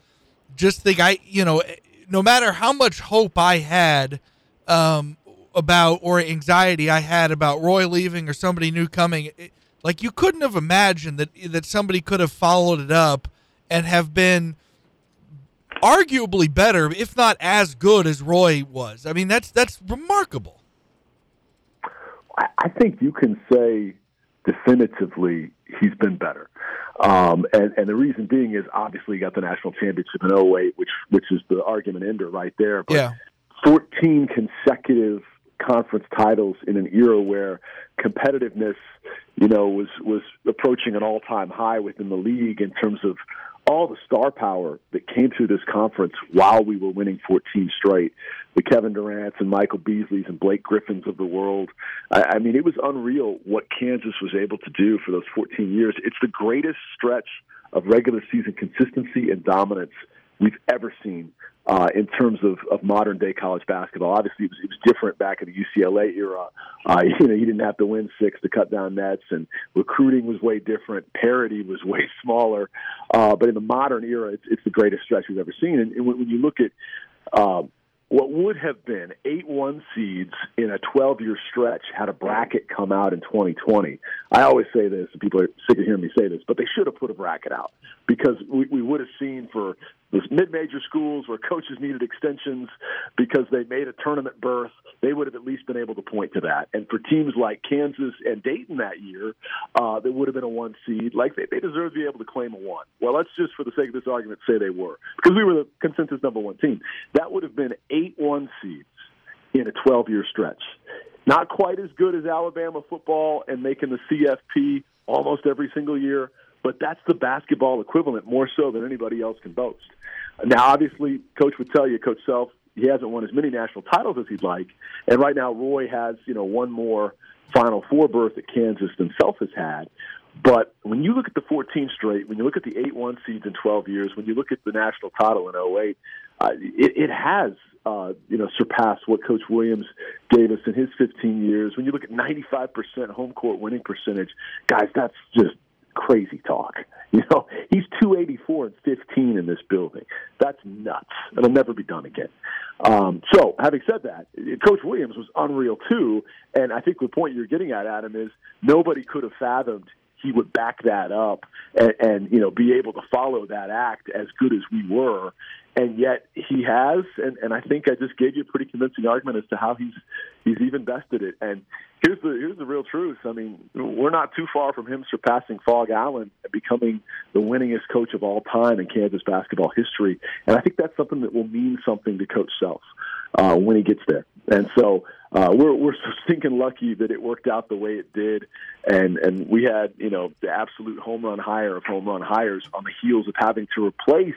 just think I you know no matter how much hope I had um, about or anxiety I had about Roy leaving or somebody new coming, it, like you couldn't have imagined that that somebody could have followed it up and have been arguably better, if not as good as Roy was. I mean, that's that's remarkable. I, think you can say definitively he's been better. Um, and, and the reason being is obviously he got the national championship in 08, which which is the argument ender right there. But Yeah. 14 consecutive conference titles in an era where competitiveness, you know, was was approaching an all-time high within the league in terms of all the star power that came through this conference while we were winning 14 straight. The Kevin Durant's and Michael Beasley's and Blake Griffin's of the world. I, I mean, it was unreal what Kansas was able to do for those 14 years. It's the greatest stretch of regular season consistency and dominance we've ever seen uh, in terms of, of modern day college basketball. Obviously, it was, it was different back in the UCLA era. Uh, you know, you didn't have to win six to cut down nets, and recruiting was way different. Parity was way smaller. Uh, but in the modern era, it's, it's the greatest stretch we've ever seen. And, and when, when you look at uh, what would have been eight one seeds in a 12 year stretch had a bracket come out in 2020. I always say this, and people are sick of hearing me say this, but they should have put a bracket out because we, we would have seen for those mid-major schools where coaches needed extensions because they made a tournament berth, they would have at least been able to point to that. And for teams like Kansas and Dayton that year, uh, that would have been a one seed. Like they, they deserve to be able to claim a one. Well, let's just, for the sake of this argument, say they were because we were the consensus number one team. That would have been eight one seeds in a 12-year stretch. Not quite as good as Alabama football and making the CFP almost every single year but that's the basketball equivalent more so than anybody else can boast. Now, obviously, Coach would tell you, Coach Self, he hasn't won as many national titles as he'd like, and right now Roy has, you know, one more Final Four berth that Kansas than Self has had. But when you look at the 14 straight, when you look at the 8-1 seeds in 12 years, when you look at the national title in 08, uh, it, it has uh, you know, surpassed what Coach Williams gave us in his 15 years. When you look at 95% home court winning percentage, guys, that's just crazy talk. You know, he's 284 and 15 in this building. That's nuts. It'll never be done again. Um, so, having said that, Coach Williams was unreal too. And I think the point you're getting at, Adam, is nobody could have fathomed he would back that up and, and you know be able to follow that act as good as we were and yet he has and, and I think I just gave you a pretty convincing argument as to how he's he's even bested it and here's the here's the real truth. I mean we're not too far from him surpassing Phog Allen and becoming the winningest coach of all time in Kansas basketball history. And I think that's something that will mean something to coach Self uh, when he gets there. And so uh, we're we're so stinking lucky that it worked out the way it did, and and we had you know the absolute home run hire of home run hires on the heels of having to replace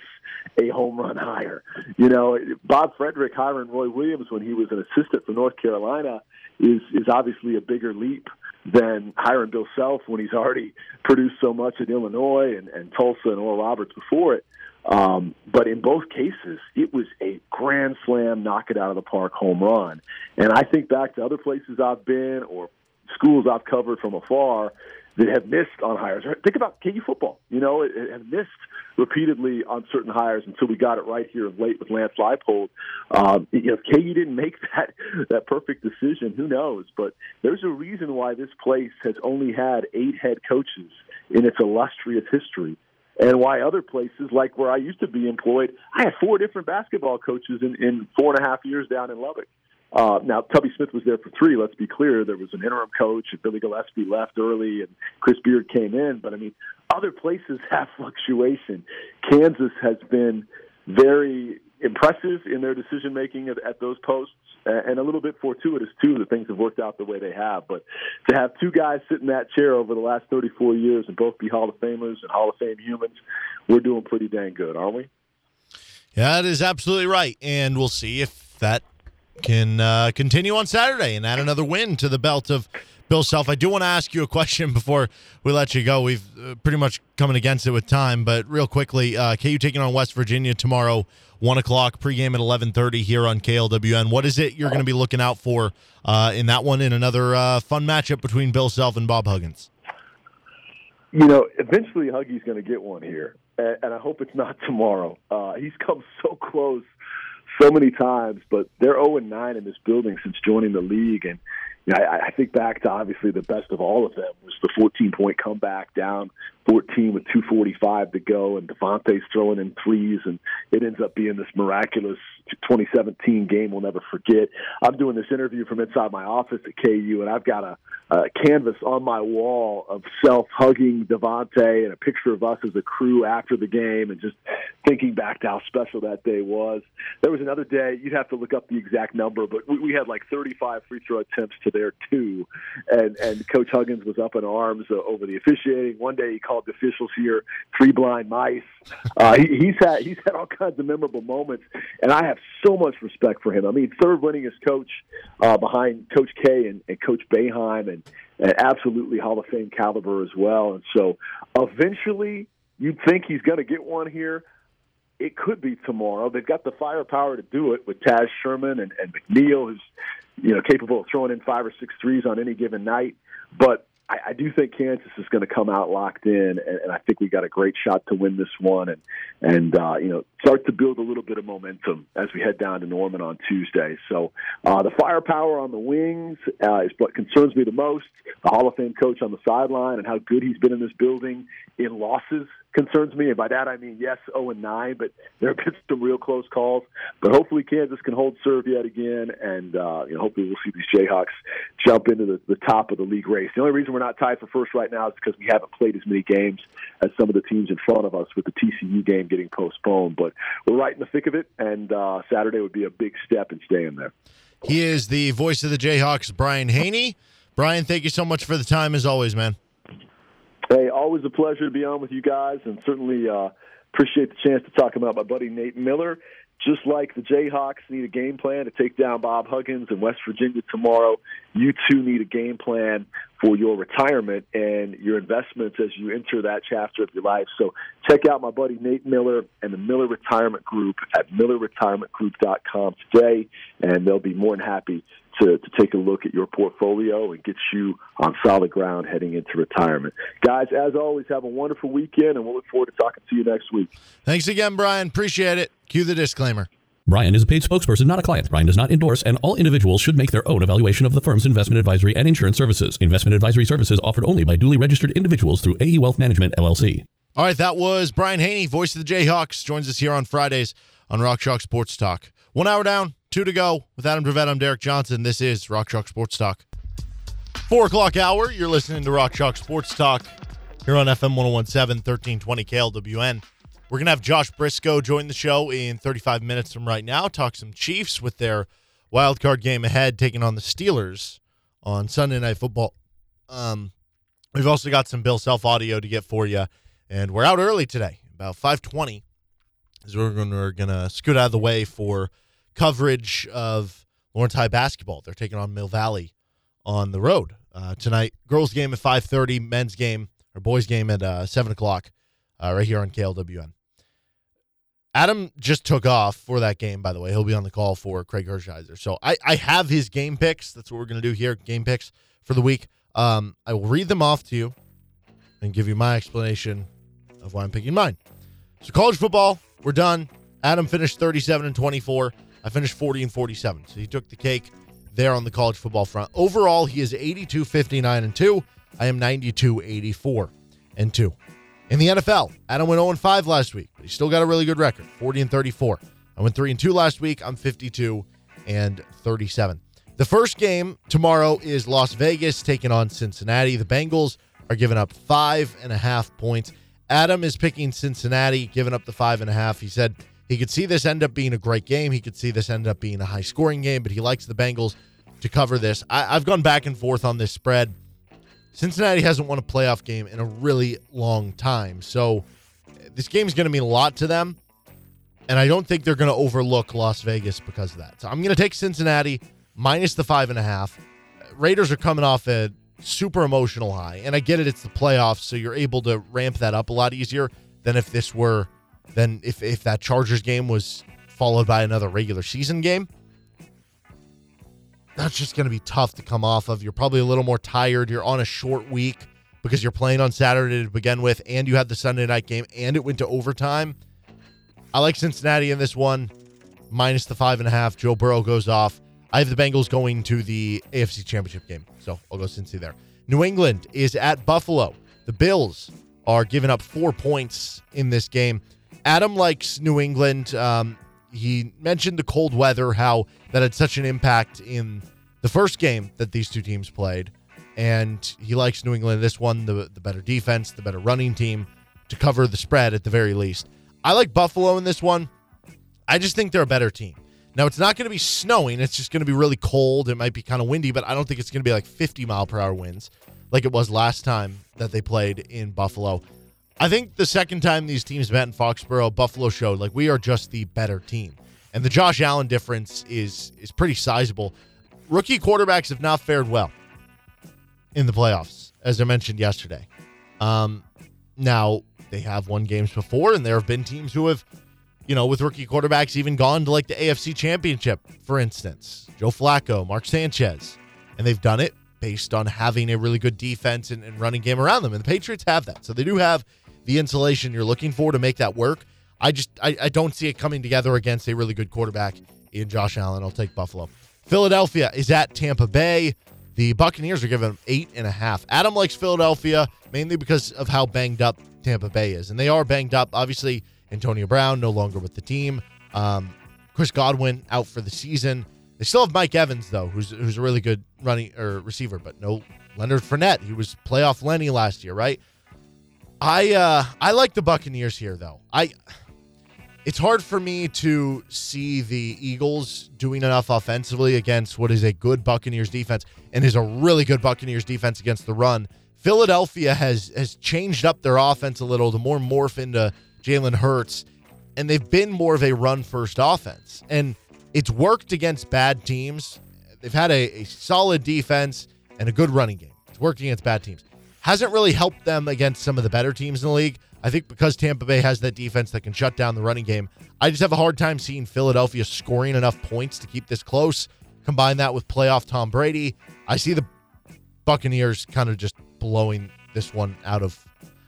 a home run hire. You know, Bob Frederick hiring Roy Williams when he was an assistant for North Carolina is is obviously a bigger leap than hiring Bill Self when he's already produced so much in Illinois and, and Tulsa and Oral Roberts before it. Um, but in both cases, it was a grand slam, knock it out of the park home run. And I think back to other places I've been or schools I've covered from afar that have missed on hires. Think about KU football. You know, it, it have missed repeatedly on certain hires until we got it right here of late with Lance Leipold. Um, you know, if KU didn't make that that perfect decision, who knows? But there's a reason why this place has only had eight head coaches in its illustrious history and why other places like where I used to be employed, I had four different basketball coaches in, in four and a half years down in Lubbock. Uh, now, Tubby Smith was there for three. Let's be clear. There was an interim coach. And Billy Gillispie left early, and Chris Beard came in. But I mean, other places have fluctuation. Kansas has been very impressive in their decision making at, at those posts and a little bit fortuitous too that things have worked out the way they have. But to have two guys sit in that chair over the last 34 years and both be Hall of Famers and Hall of Fame humans, we're doing pretty dang good, aren't we? Yeah, that is absolutely right, and we'll see if that can uh, continue on Saturday and add another win to the belt of Bill Self. I do want to ask you a question before we let you go. We've uh, pretty much coming against it with time, but real quickly, uh, KU taking on West Virginia tomorrow one o'clock pregame at eleven thirty here on KLWN. What is it you're going to be looking out for uh, in that one? In another uh, fun matchup between Bill Self and Bob Huggins. You know, eventually Huggy's going to get one here, and I hope it's not tomorrow. He's come so close so many times, but they're 0 and 9 in this building since joining the league, and you know, I, I think back to obviously the best of all of them was the 14 point comeback down 14 with 245 to go, and Devonte's throwing in threes, and it ends up being this miraculous 2017 game we'll never forget. I'm doing this interview from inside my office at KU, and I've got a, a canvas on my wall of self hugging Devonte and a picture of us as a crew after the game, and just thinking back to how special that day was. There was another day, you'd have to look up the exact number, but we, we had like 35 free throw attempts to their two, and, and Coach Huggins was up in arms over the officiating. One day he called officials here three blind mice. Uh, he, he's had he's had all kinds of memorable moments, and I have so much respect for him. I mean, third winningest coach uh, behind Coach K and, and Coach Boeheim, and, and absolutely Hall of Fame caliber as well. And so, eventually, you'd think he's going to get one here it could be tomorrow. They've got the firepower to do it with Taz Sherman and, and McNeil, who's you know capable of throwing in five or six threes on any given night. But I, I do think Kansas is going to come out locked in, and, and I think we got a great shot to win this one, and and uh, you know start to build a little bit of momentum as we head down to Norman on Tuesday. So uh, the firepower on the wings uh, is what concerns me the most. The Hall of Fame coach on the sideline and how good he's been in this building in losses concerns me. And by that I mean yes, 0 and 9, but there have been some real close calls. But hopefully Kansas can hold serve yet again, and uh, you know hopefully we'll see these Jayhawks jump into the, the top of the league race. The only reason we're not tied for first right now is because we haven't played as many games as some of the teams in front of us, with the TCU game getting postponed. But we're right in the thick of it, and uh, Saturday would be a big step in staying there. He is the voice of the Jayhawks, Brian Hanni. Brian, thank you so much for the time as always, man. Hey, always a pleasure to be on with you guys, and certainly uh, appreciate the chance to talk about my buddy Nate Miller. Just like the Jayhawks need a game plan to take down Bob Huggins in West Virginia tomorrow, you too need a game plan for your retirement and your investments as you enter that chapter of your life. So check out my buddy Nate Miller and the Miller Retirement Group at millerretirementgroup.com today, and they'll be more than happy to, to take a look at your portfolio and get you on solid ground heading into retirement. Guys, as always, have a wonderful weekend, and we'll look forward to talking to you next week. Thanks again, Brian. Appreciate it. Cue the disclaimer. Brian is a paid spokesperson, not a client. Brian does not endorse, and all individuals should make their own evaluation of the firm's investment advisory and insurance services. Investment advisory services offered only by duly registered individuals through AE Wealth Management, LLC. All right, that was Brian Hanni, voice of the Jayhawks, joins us here on Fridays on Rock Chalk Sports Talk. One hour down, two to go. With Adam Dravette, I'm Derek Johnson. This is Rock Chalk Sports Talk. Four o'clock hour, you're listening to Rock Chalk Sports Talk here on FM 1017, 1320 KLWN. We're going to have Josh Brisco join the show in 35 minutes from right now, talk some Chiefs with their wild card game ahead, taking on the Steelers on Sunday Night Football. Um, we've also got some Bill Self audio to get for you, and we're out early today, about 520, as we're going to scoot out of the way for coverage of Lawrence High basketball. They're taking on Mill Valley on the road uh, tonight. Girls game at 5:30, men's game or boys game at uh, 7 o'clock, uh, right here on KLWN. Adam just took off for that game, by the way. He'll be on the call for Craig Hershiser. So I, I have his game picks. That's what we're going to do here game picks for the week. Um, I will read them off to you and give you my explanation of why I'm picking mine. So, college football, we're done. Adam finished 37 and 24. I finished 40 and 47. So, he took the cake there on the college football front. Overall, he is 82 59 and 2. I am 92 84 and 2. In the NFL, Adam went 0 5 last week, but he still got a really good record 40 and 34. I went 3 and 2 last week. I'm 52 and 37. The first game tomorrow is Las Vegas taking on Cincinnati. The Bengals are giving up five and a half points. Adam is picking Cincinnati, giving up the five and a half. He said he could see this end up being a great game. He could see this end up being a high scoring game, but he likes the Bengals to cover this. I, have gone back and forth on this spread. Cincinnati hasn't won a playoff game in a really long time. So this game is going to mean a lot to them. And I don't think they're going to overlook Las Vegas because of that. So I'm going to take Cincinnati minus the five and a half. Raiders are coming off a super emotional high. And I get it, it's the playoffs, so you're able to ramp that up a lot easier than if this were than if, if that Chargers game was followed by another regular season game that's just going to be tough to come off of. You're probably a little more tired. You're on a short week because you're playing on Saturday to begin with, and you had the Sunday night game, and it went to overtime. I like Cincinnati in this one, minus the five and a half. Joe Burrow goes off. I have the Bengals going to the AFC Championship game, so I'll go Cincy there. New England is at Buffalo. The Bills are giving up four points in this game. Adam likes New England. Um, he mentioned the cold weather, how that had such an impact in the first game that these two teams played. And he likes New England. This one, the, the better defense, the better running team to cover the spread at the very least. I like Buffalo in this one. I just think they're a better team. Now, it's not going to be snowing. It's just going to be really cold. It might be kind of windy, but I don't think it's going to be like 50 mile per hour winds like it was last time that they played in Buffalo. I think the second time these teams met in Foxborough, Buffalo showed like we are just the better team. And the Josh Allen difference is is pretty sizable. Rookie quarterbacks have not fared well in the playoffs, as I mentioned yesterday. Um, now they have won games before, and there have been teams who have, you know, with rookie quarterbacks even gone to like the AFC Championship, for instance. Joe Flacco, Mark Sanchez, and they've done it based on having a really good defense and, and running game around them. And the Patriots have that. So they do have the insulation you're looking for to make that work. I just I, I don't see it coming together against a really good quarterback in Josh Allen. I'll take Buffalo. Philadelphia is at Tampa Bay. The Buccaneers are giving them eight and a half. Adam likes Philadelphia mainly because of how banged up Tampa Bay is, and they are banged up. Obviously, Antonio Brown no longer with the team. Um, Chris Godwin out for the season. They still have Mike Evans though, who's who's a really good running or receiver, but no Leonard Fournette. He was playoff Lenny last year, right? I uh I like the Buccaneers here though. I it's hard for me to see the Eagles doing enough offensively against what is a good Buccaneers defense and is a really good Buccaneers defense against the run. Philadelphia has has changed up their offense a little to more morph into Jalen Hurts, and they've been more of a run first offense. And it's worked against bad teams. They've had a, a solid defense and a good running game. It's working against bad teams. Hasn't really helped them against some of the better teams in the league. I think because Tampa Bay has that defense that can shut down the running game, I just have a hard time seeing Philadelphia scoring enough points to keep this close. Combine that with playoff Tom Brady. I see the Buccaneers kind of just blowing this one out of,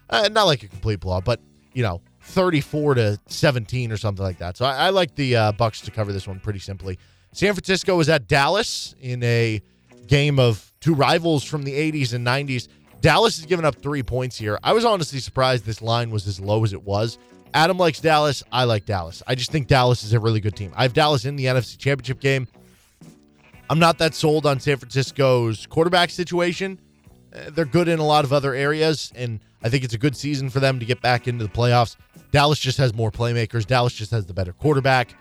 uh, not like a complete blowout, but, you know, 34 to 17 or something like that. So I, I like the uh, Bucks to cover this one pretty simply. San Francisco is at Dallas in a game of two rivals from the 80s and 90s. Dallas has given up three points here. I was honestly surprised this line was as low as it was. Adam likes Dallas. I like Dallas. I just think Dallas is a really good team. I have Dallas in the NFC Championship game. I'm not that sold on San Francisco's quarterback situation. Uh, they're good in a lot of other areas, and I think it's a good season for them to get back into the playoffs. Dallas just has more playmakers. Dallas just has the better quarterback.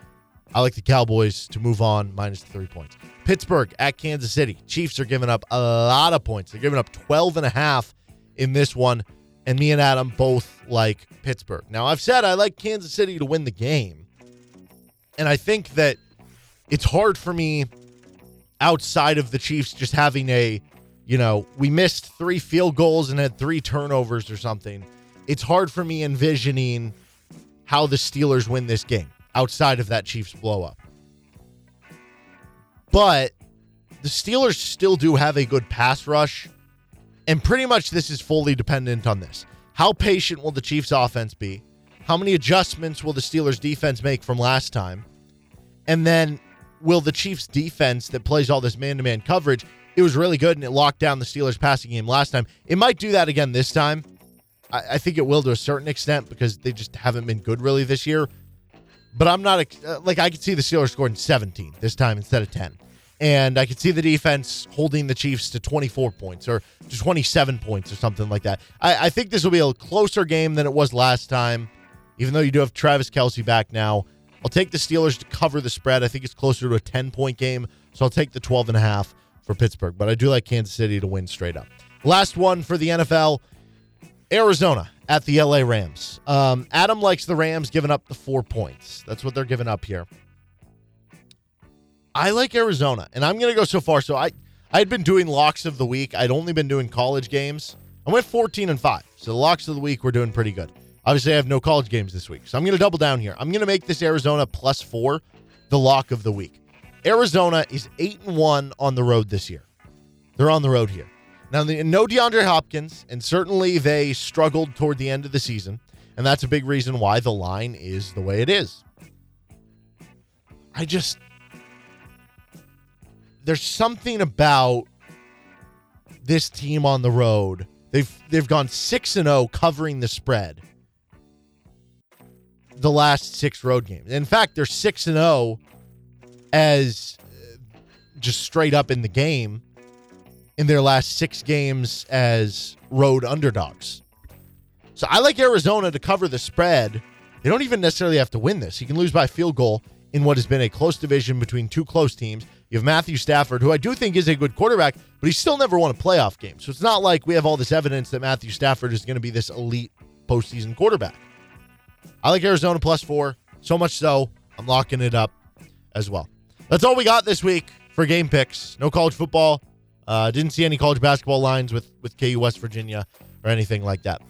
I like the Cowboys to move on minus three points. Pittsburgh at Kansas City. Chiefs are giving up a lot of points. They're giving up 12 and a half in this one. And me and Adam both like Pittsburgh. Now, I've said I like Kansas City to win the game. And I think that it's hard for me outside of the Chiefs just having a, you know, we missed three field goals and had three turnovers or something. It's hard for me envisioning how the Steelers win this game outside of that Chiefs blow up. But the Steelers still do have a good pass rush. And pretty much this is fully dependent on this. How patient will the Chiefs offense be? How many adjustments will the Steelers defense make from last time? And then will the Chiefs defense that plays all this man to man coverage, it was really good and it locked down the Steelers passing game last time. It might do that again this time. I, I think it will to a certain extent because they just haven't been good really this year. But I'm not uh, like I could see the Steelers scoring 17 this time instead of 10. And I could see the defense holding the Chiefs to 24 points or to 27 points or something like that. I, I think this will be a closer game than it was last time, even though you do have Travis Kelce back now. I'll take the Steelers to cover the spread. I think it's closer to a 10 point game. So I'll take the 12 and a half for Pittsburgh. But I do like Kansas City to win straight up. Last one for the NFL Arizona at the LA Rams. Um, Adam likes the Rams giving up the four points. That's what they're giving up here. I like Arizona, and I'm going to go so far. So I I had been doing locks of the week. I'd only been doing college games. I went 14 and five. So the locks of the week we're doing pretty good. Obviously, I have no college games this week, so I'm going to double down here. I'm going to make this Arizona plus four the lock of the week. Arizona is eight and one on the road this year. They're on the road here. Now, no DeAndre Hopkins, and certainly they struggled toward the end of the season, and that's a big reason why the line is the way it is. I just there's something about this team on the road. They've they've gone 6 and 0 covering the spread. The last 6 road games. In fact, they're 6 and 0 as uh, just straight up in the game in their last 6 games as road underdogs. So I like Arizona to cover the spread. They don't even necessarily have to win this. You can lose by field goal in what has been a close division between two close teams. You have Matthew Stafford, who I do think is a good quarterback, but he's still never won a playoff game. So it's not like we have all this evidence that Matthew Stafford is going to be this elite postseason quarterback. I like Arizona plus four, so much so I'm locking it up as well. That's all we got this week for game picks. No college football. Uh, didn't see any college basketball lines with with KU West Virginia or anything like that.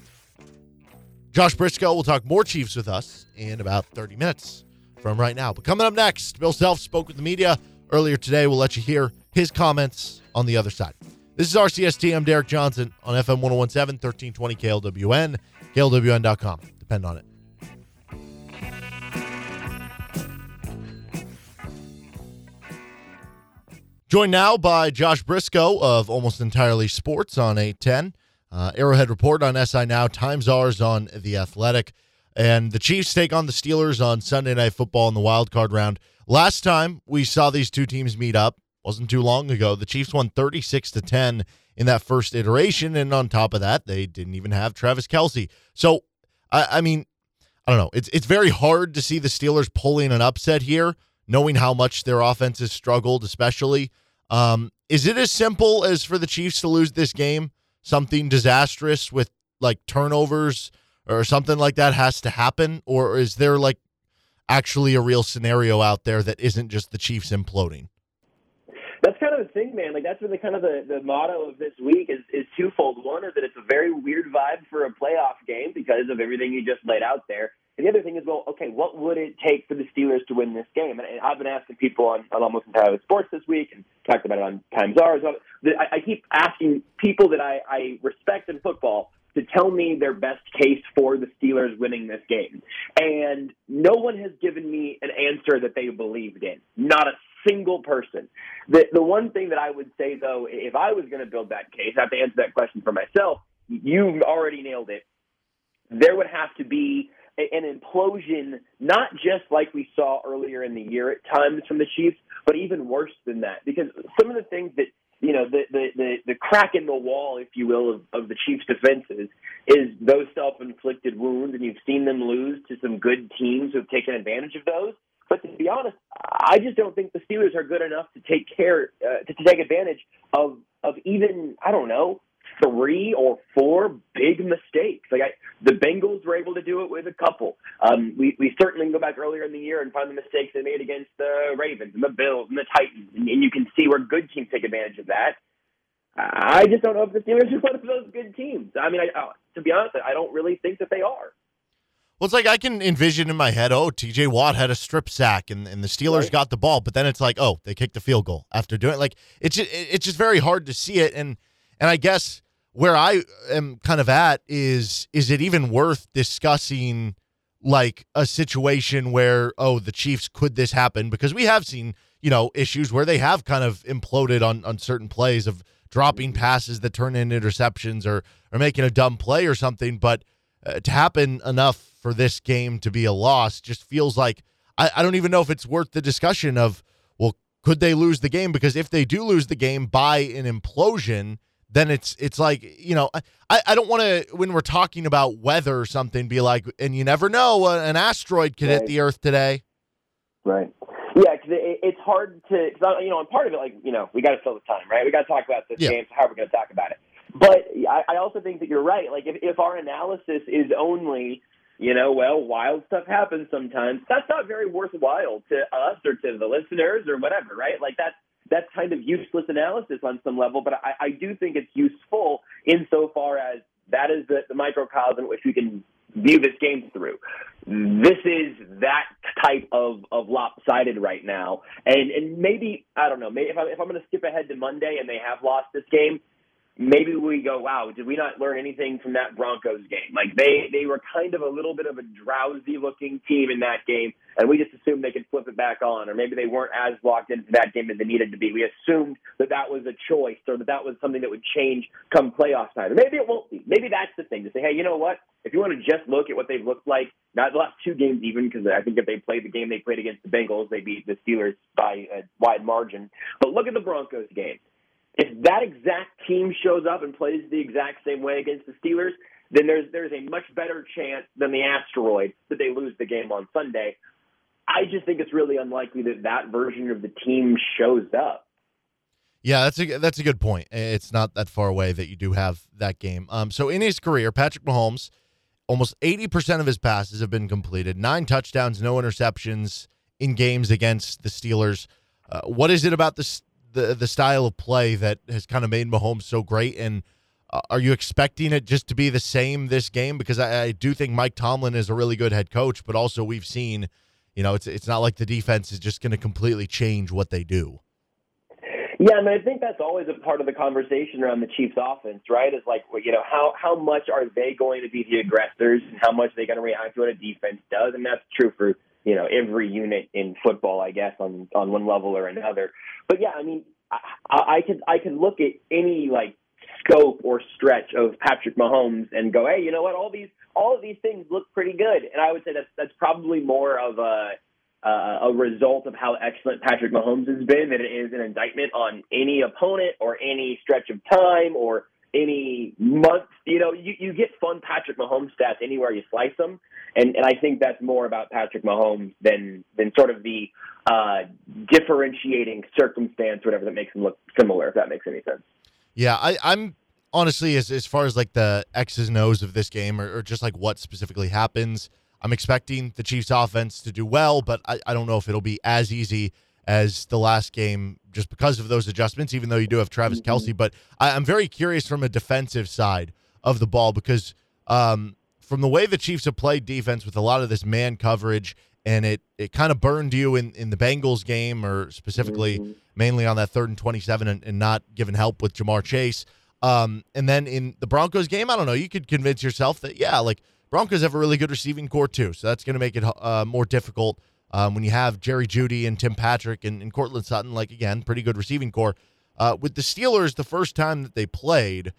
Josh Brisco will talk more Chiefs with us in about 30 minutes from right now. But coming up next, Bill Self spoke with the media earlier today. We'll let you hear his comments on the other side. This is RCST. I'm Derek Johnson on FM 1017, 1320 KLWN, KLWN.com. Depend on it. Joined now by Josh Brisco of Almost Entirely Sports on 810. Uh, Arrowhead Report on SI Now, Times Ours on The Athletic. And the Chiefs take on the Steelers on Sunday Night Football in the wild card round. Last time we saw these two teams meet up wasn't too long ago. The Chiefs won 36 to 10 in that first iteration. And on top of that, they didn't even have Travis Kelce. So, I, I mean, I don't know. It's, it's very hard to see the Steelers pulling an upset here, knowing how much their offense has struggled, especially. Um, is it as simple as for the Chiefs to lose this game? Something disastrous with like turnovers or something like that has to happen? Or is there like actually a real scenario out there that isn't just the Chiefs imploding? That's kind of the thing, man. Like that's the kind of the, the motto of this week is, is twofold. One is that it's a very weird vibe for a playoff game because of everything you just laid out there. And the other thing is, well, okay, what would it take for the Steelers to win this game? And, I've been asking people on, on almost entirely sports this week and talked about it on Times Ours. I, I keep asking people that I, I respect in football to tell me their best case for the Steelers winning this game. And no one has given me an answer that they believed in. Not a single person. The the one thing that I would say though, if I was going to build that case, I have to answer that question for myself. You've already nailed it. There would have to be an implosion, not just like we saw earlier in the year at times from the Chiefs, but even worse than that. Because some of the things that you know, the the the, the crack in the wall, if you will, of, of the Chiefs' defenses is those self-inflicted wounds, and you've seen them lose to some good teams who've taken advantage of those. But to be honest, I just don't think the Steelers are good enough to take care uh, to, to take advantage of of even I don't know three or four big mistakes. Like I, the Bengals were able to do it with a couple. Um, we we certainly can go back earlier in the year and find the mistakes they made against the Ravens and the Bills and the Titans, and, and you can see where good teams take advantage of that. I just don't know if the Steelers are one of those good teams. I mean, I, to be honest, I don't really think that they are. Well, it's like I can envision in my head, oh, TJ Watt had a strip sack and, and the Steelers right. got the ball, but then it's like, oh, they kicked the field goal after doing it. Like it's just, it's just very hard to see it. And and I guess where I am kind of at is is it even worth discussing like a situation where oh the Chiefs could this happen because we have seen you know issues where they have kind of imploded on on certain plays of dropping passes that turn into interceptions or or making a dumb play or something, but uh, to happen enough for this game to be a loss just feels like I, I don't even know if it's worth the discussion of, well, could they lose the game? Because if they do lose the game by an implosion, then it's it's like you know I, I don't want to when we're talking about weather or something be like and you never know uh, an asteroid could right. hit the Earth today. Right. Yeah, because it, it's hard to cause I, you know and part of it like you know we got to fill the time right we got to talk about this yeah. game so how are we going to talk about it but I, I also think that you're right like if if our analysis is only you know, well, wild stuff happens sometimes. That's not very worthwhile to us or to the listeners or whatever, right? Like that's that's kind of useless analysis on some level, but I, I do think it's useful insofar as that is the, the microcosm which we can view this game through. This is that type of, of lopsided right now, and and maybe I don't know. Maybe if, I, if I'm going to skip ahead to Monday and they have lost this game, maybe we go, wow, did we not learn anything from that Broncos game? Like they they were kind of a little bit of a drowsy looking team in that game, and we just assumed they could flip it back on, or maybe they weren't as locked into that game as they needed to be. We assumed that that was a choice, or that that was something that would change come playoff time. Or maybe it won't be. Maybe that's the thing to say, hey, you know what? If you want to just look at what they've looked like, not the last two games even, because I think if they played the game they played against the Bengals, they beat the Steelers by a wide margin. But look at the Broncos game if that exact team shows up and plays the exact same way against the Steelers, then there's there's a much better chance than the asteroid that they lose the game on Sunday. I just think it's really unlikely that that version of the team shows up. Yeah, that's a that's a good point. It's not that far away that you do have that game. Um, so in his career, Patrick Mahomes, almost eighty percent of his passes have been completed, nine touchdowns, no interceptions in games against the Steelers. Uh, what is it about this the the style of play that has kind of made Mahomes so great? And uh, are you expecting it just to be the same this game? Because I, I, do think Mike Tomlin is a really good head coach, but also we've seen, you know, it's it's not like the defense is just going to completely change what they do. Yeah, mean, I think that's always a part of the conversation around the Chiefs' offense, right? Is like, you know, how how much are they going to be the aggressors, and how much are they going to react to what a defense does, and that's true for you know every unit in football, I guess, on on one level or another. But yeah, I mean, I, I could I could look at any like scope or stretch of Patrick Mahomes and go, hey, you know what? All these all of these things look pretty good, and I would say that's that's probably more of a uh, a result of how excellent Patrick Mahomes has been than it is an indictment on any opponent or any stretch of time or any month. You know, you, you get fun Patrick Mahomes stats anywhere you slice them, and and I think that's more about Patrick Mahomes than than sort of the uh, differentiating circumstance, whatever that makes him look similar. If that makes any sense. Yeah, I, I'm honestly as as far as like the X's and O's of this game, or, or just like what specifically happens. I'm expecting the Chiefs offense to do well, but I, I don't know if it'll be as easy as the last game just because of those adjustments, even though you do have Travis Mm-hmm. Kelce. But I, I'm very curious from a defensive side of the ball because um, from the way the Chiefs have played defense with a lot of this man coverage, and it, it kind of burned you in, in the Bengals game, or specifically Mm-hmm. mainly on that third and 27 and, and not giving help with Ja'Marr Chase. Um, and then in the Broncos game, I don't know, you could convince yourself that, yeah, like Broncos have a really good receiving core too. So that's going to make it uh, more difficult um, when you have Jerry Jeudy and Tim Patrick and, and Courtland Sutton, like, again, pretty good receiving core. Uh, with the Steelers, the first time that they played,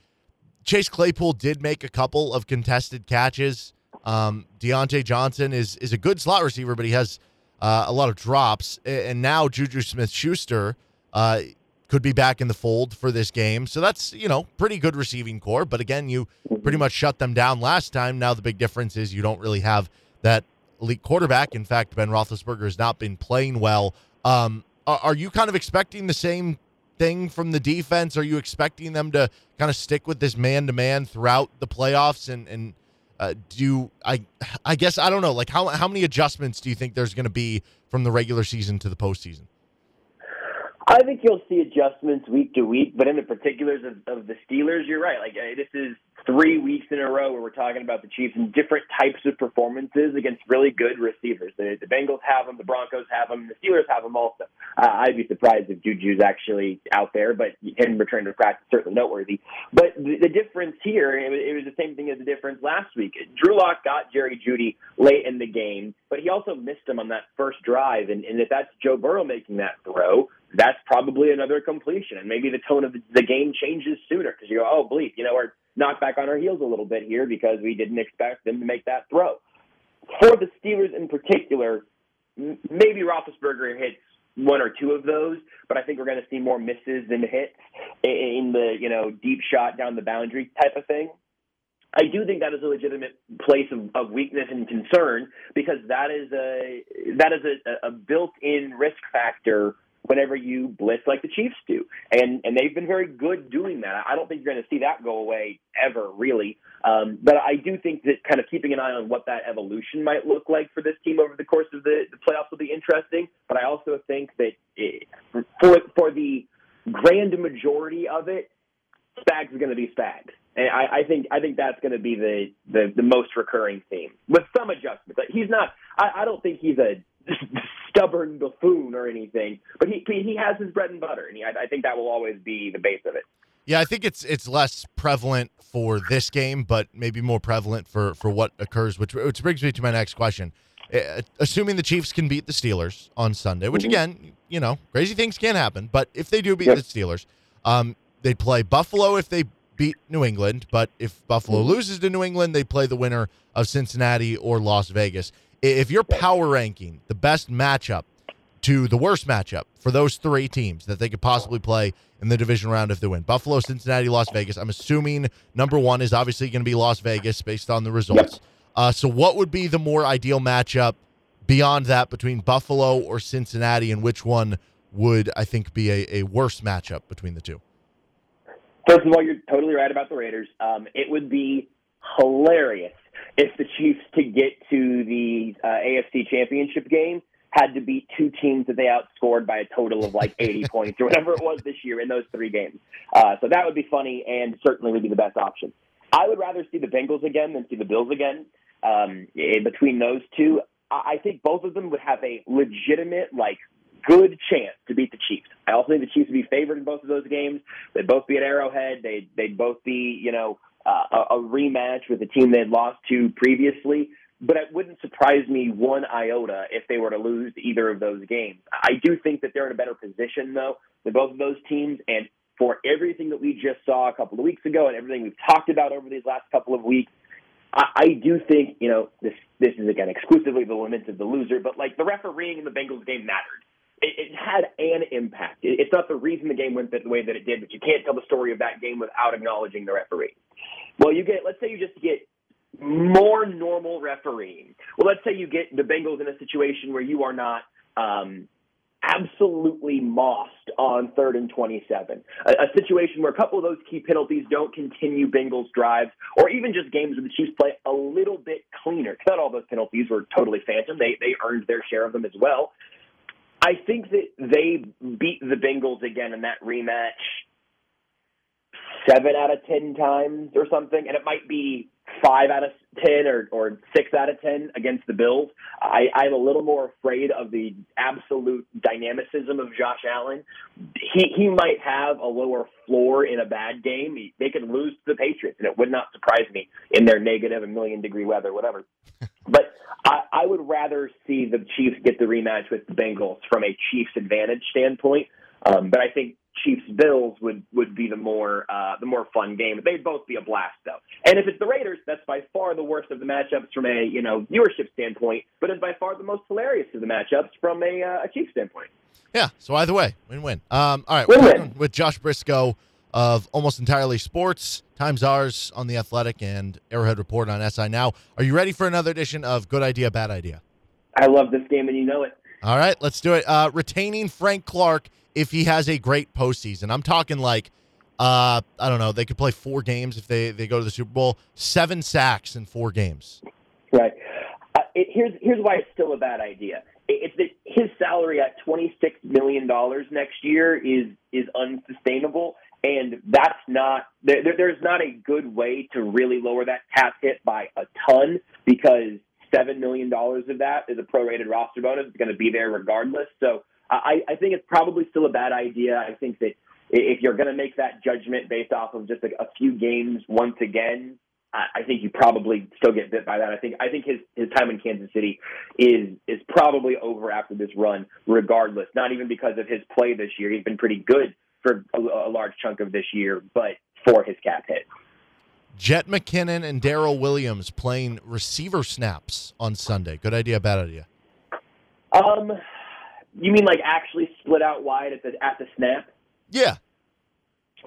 Chase Claypool did make a couple of contested catches. Um, Diontae Johnson is is a good slot receiver, but he has uh, a lot of drops. And now Juju Smith Schuster uh, could be back in the fold for this game. So that's, you know, pretty good receiving core. But again, you pretty much shut them down last time. Now the big difference is you don't really have that elite quarterback. In fact, Ben Roethlisberger has not been playing well. Um, are, you kind of expecting the same thing from the defense? Are you expecting them to kind of stick with this man to man throughout the playoffs? And and uh, do I I guess I don't know. Like how how many adjustments do you think there's going to be from the regular season to the postseason? I think you'll see adjustments week to week, but in the particulars of, of the Steelers, you're right. Like this is three weeks in a row where we're talking about the Chiefs and different types of performances against really good receivers. The, the Bengals have them, the Broncos have them, the Steelers have them also. Uh, I'd be surprised if Juju's actually out there, but him returning to practice certainly noteworthy. But the, the difference here, it was, it was the same thing as the difference last week. Drew Lock got Jerry Jeudy late in the game, but he also missed him on that first drive. And, and if that's Joe Burrow making that throw, that's probably another completion. And maybe the tone of the, the game changes sooner because you go, oh, bleep, you know, we're knocked back on our heels a little bit here because we didn't expect them to make that throw. For the Steelers in particular, maybe Roethlisberger hits one or two of those, but I think we're going to see more misses than hits in the you know deep shot down the boundary type of thing. I do think that is a legitimate place of, of weakness and concern because that is a that is a, a built-in risk factor whenever you blitz like the Chiefs do, and and they've been very good doing that. I don't think you're going to see that go away ever, really. Um, but I do think that kind of keeping an eye on what that evolution might look like for this team over the course of the, the playoffs will be interesting. But I also think that it, for for the grand majority of it, Spags is going to be Spags. And I, I think I think that's going to be the, the the most recurring theme with some adjustments. He's not. I, I don't think he's a stubborn buffoon or anything, but he he has his bread and butter, and he, I, I think that will always be the base of it. Yeah, I think it's it's less prevalent for this game, but maybe more prevalent for for what occurs. Which which brings me to my next question. Uh, Assuming the Chiefs can beat the Steelers on Sunday, which again, you know, crazy things can happen, but if they do beat Yep. the Steelers, um, they play Buffalo if they beat New England. But if Buffalo loses to New England, they play the winner of Cincinnati or Las Vegas. If you're power ranking the best matchup to the worst matchup for those three teams that they could possibly play in the division round if they win. Buffalo, Cincinnati, Las Vegas. I'm assuming number one is obviously going to be Las Vegas based on the results. Uh, so, what would be the more ideal matchup beyond that between Buffalo or Cincinnati, and which one would I think be a, a worse matchup between the two? First of all, you're totally right about the Raiders. Um, it would be hilarious if the Chiefs to get to the uh, AFC Championship game had to beat two teams that they outscored by a total of like 80 points or whatever it was this year in those three games. Uh, so that would be funny and certainly would be the best option. I would rather see the Bengals again than see the Bills again. Um, in between those two, I I think both of them would have a legitimate like good chance to beat the Chiefs. I also think the Chiefs would be favored in both of those games. They'd both be at Arrowhead. They'd they'd both be you know uh, a, a rematch with the team they'd lost to previously. But it wouldn't surprise me one iota if they were to lose either of those games. I do think that they're in a better position though than both of those teams, and for everything that we just saw a couple of weeks ago and everything we've talked about over these last couple of weeks, I, I do think you know this. This is again exclusively the limits of the loser, but like the refereeing in the Bengals game mattered. It, it had an impact. It, it's not the reason the game went the way that it did, but you can't tell the story of that game without acknowledging the referee. Well, you get let's say you just get more normal refereeing. Well, let's say you get the Bengals in a situation where you are not um, absolutely mossed on third and 27. A, a, situation where a couple of those key penalties don't continue Bengals drives, or even just games where the Chiefs play a little bit cleaner. Not all those penalties were totally phantom. They, they earned their share of them as well. I think that they beat the Bengals again in that rematch seven out of ten times or something, and it might be five out of ten or, or six out of ten against the Bills. I, I'm a little more afraid of the absolute dynamicism of Josh Allen. He he might have a lower floor in a bad game. He, they could lose to the Patriots, and it would not surprise me in their negative and million degree weather, whatever. but I, I would rather see the Chiefs get the rematch with the Bengals from a Chiefs advantage standpoint. Um, but I think Chiefs Bills would would be the more uh, the more fun game. They'd both be a blast though. And if it's the Raiders, that's by far the worst of the matchups from a you know viewership standpoint, but it's by far the most hilarious of the matchups from a, uh, a Chiefs standpoint. Yeah. So either way, win win. Um, all right, win-win. with Josh Brisco of almost entirely sports. Times ours on the Athletic and Arrowhead Report on SI Now. Are you ready for another edition of Good Idea Bad Idea? I love this game, and you know it. All right, let's do it. Uh, retaining Frank Clark if he has a great postseason. I'm talking like, uh, I don't know, they could play four games if they, they go to the Super Bowl, seven sacks in four games. Right. Uh, it, here's here's why it's still a bad idea. It's that his salary at twenty six million dollars next year is is unsustainable, and that's not there, there's not a good way to really lower that cap hit by a ton because seven million dollars of that is a prorated roster bonus. It's going to be there regardless. So I, I think it's probably still a bad idea. I think that if you're going to make that judgment based off of just a, a few games once again, I think you probably still get bit by that. I think I think his his time in Kansas City is is probably over after this run, regardless. Not even because of his play this year; he's been pretty good for a, a large chunk of this year, but for his cap hit. Jet McKinnon and Darrel Williams playing receiver snaps on Sunday. Good idea, bad idea? Um, you mean like actually split out wide at the at the snap? Yeah.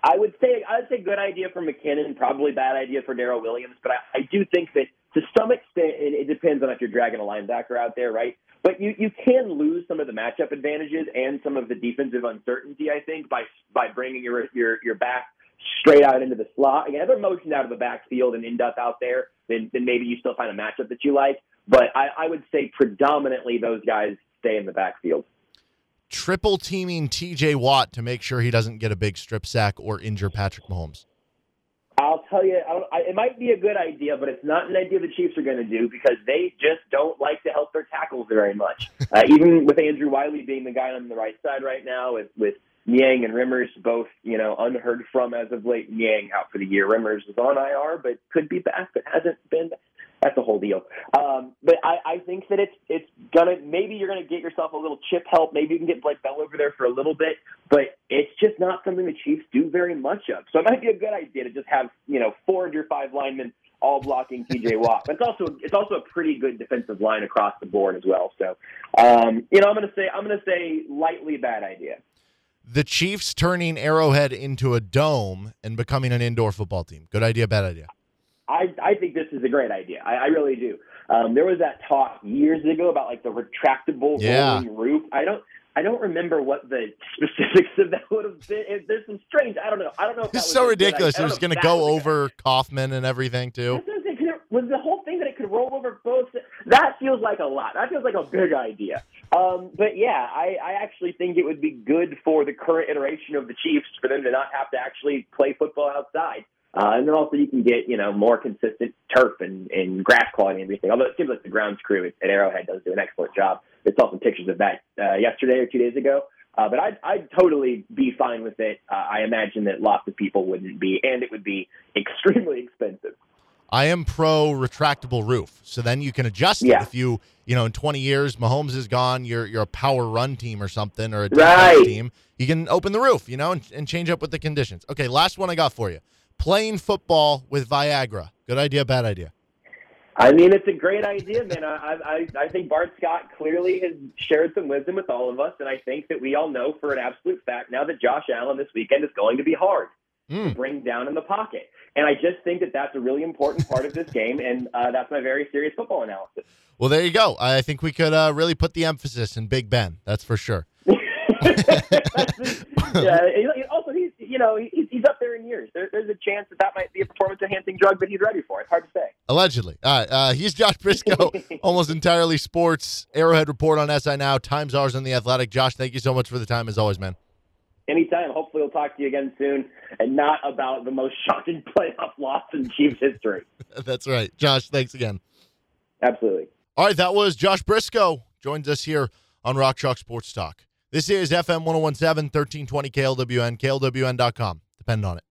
I would say I would say good idea for McKinnon, probably bad idea for Darrel Williams, but I, I do think that to some extent it, it depends on if you're dragging a linebacker out there, right? But you you can lose some of the matchup advantages and some of the defensive uncertainty, I think, by by bringing your your your back straight out into the slot. Again, if they're motioned out of the backfield and end up out there, then then maybe you still find a matchup that you like. But I, I would say predominantly those guys stay in the backfield triple teaming TJ Watt to make sure he doesn't get a big strip sack or injure Patrick Mahomes? Tell you, I, it might be a good idea, but it's not an idea the Chiefs are going to do because they just don't like to help their tackles very much. Uh, even with Andrew Wylie being the guy on the right side right now, with with Niang and Remmers both, you know, unheard from as of late. Niang out for the year. Remmers is on IR, but could be back, but hasn't been that's the whole deal. Um, but I, I think that it's it's gonna maybe you're gonna get yourself a little chip help. Maybe you can get Blake Bell over there for a little bit, but it's just not something the Chiefs do very much of. So it might be a good idea to just have you know four of your five linemen all blocking TJ Watt. But it's also it's also a pretty good defensive line across the board as well. So um, you know I'm gonna say I'm gonna say lightly bad idea. The Chiefs turning Arrowhead into a dome and becoming an indoor football team. Good idea, bad idea. I, I think this is a great idea. I, I really do. Um, there was that talk years ago about like the retractable yeah. rolling roof. I don't I don't remember what the specifics of that would have been. There's some strange. I don't know. I don't know. If it's so ridiculous. It was going to go over Kauffman and everything too. Was the whole thing that it could roll over both? That feels like a lot. That feels like a big idea. Um, but yeah, I, I actually think it would be good for the current iteration of the Chiefs for them to not have to actually play football outside Uh, and then also you can get, you know, more consistent turf and, and grass quality and everything. Although it seems like the grounds crew at, at Arrowhead does do an excellent job. I saw some pictures of that uh, yesterday or two days ago. Uh, but I'd, I'd totally be fine with it. Uh, I imagine that lots of people wouldn't be, and it would be extremely expensive. I am pro retractable roof. So then you can adjust it if you, you know, in 20 years Mahomes is gone, you're you're a power run team or something or a Right. team. You can open the roof, you know, and, and change up with the conditions. Okay, last one I got for you. Playing football with Viagra. Good idea, bad idea. I mean, it's a great idea, man. I, I, I think Bart Scott clearly has shared some wisdom with all of us, and I think that we all know for an absolute fact now that Josh Allen this weekend is going to be hard Mm. to bring down in the pocket. And I just think that that's a really important part of this game, and uh, that's my very serious football analysis. Well, there you go. I think we could uh, really put the emphasis in Big Ben. That's for sure. yeah. Also, he's you know he's, he's up there in years. There, there's a chance that that might be a performance enhancing drug that he's ready for. It's hard to say. Allegedly. All right. Uh, he's Josh Brisco, almost entirely sports. Arrowhead Report on SI Now. Times ours on the Athletic. Josh, thank you so much for the time as always, man. Anytime. Hopefully, we'll talk to you again soon, and not about the most shocking playoff loss in Chiefs history. That's right. Josh, thanks again. Absolutely. All right, that was Josh Brisco. Joins us here on Rock Chalk Sports Talk. This is FM 1017, 1320 KLWN, KLWN.com. Depend on it.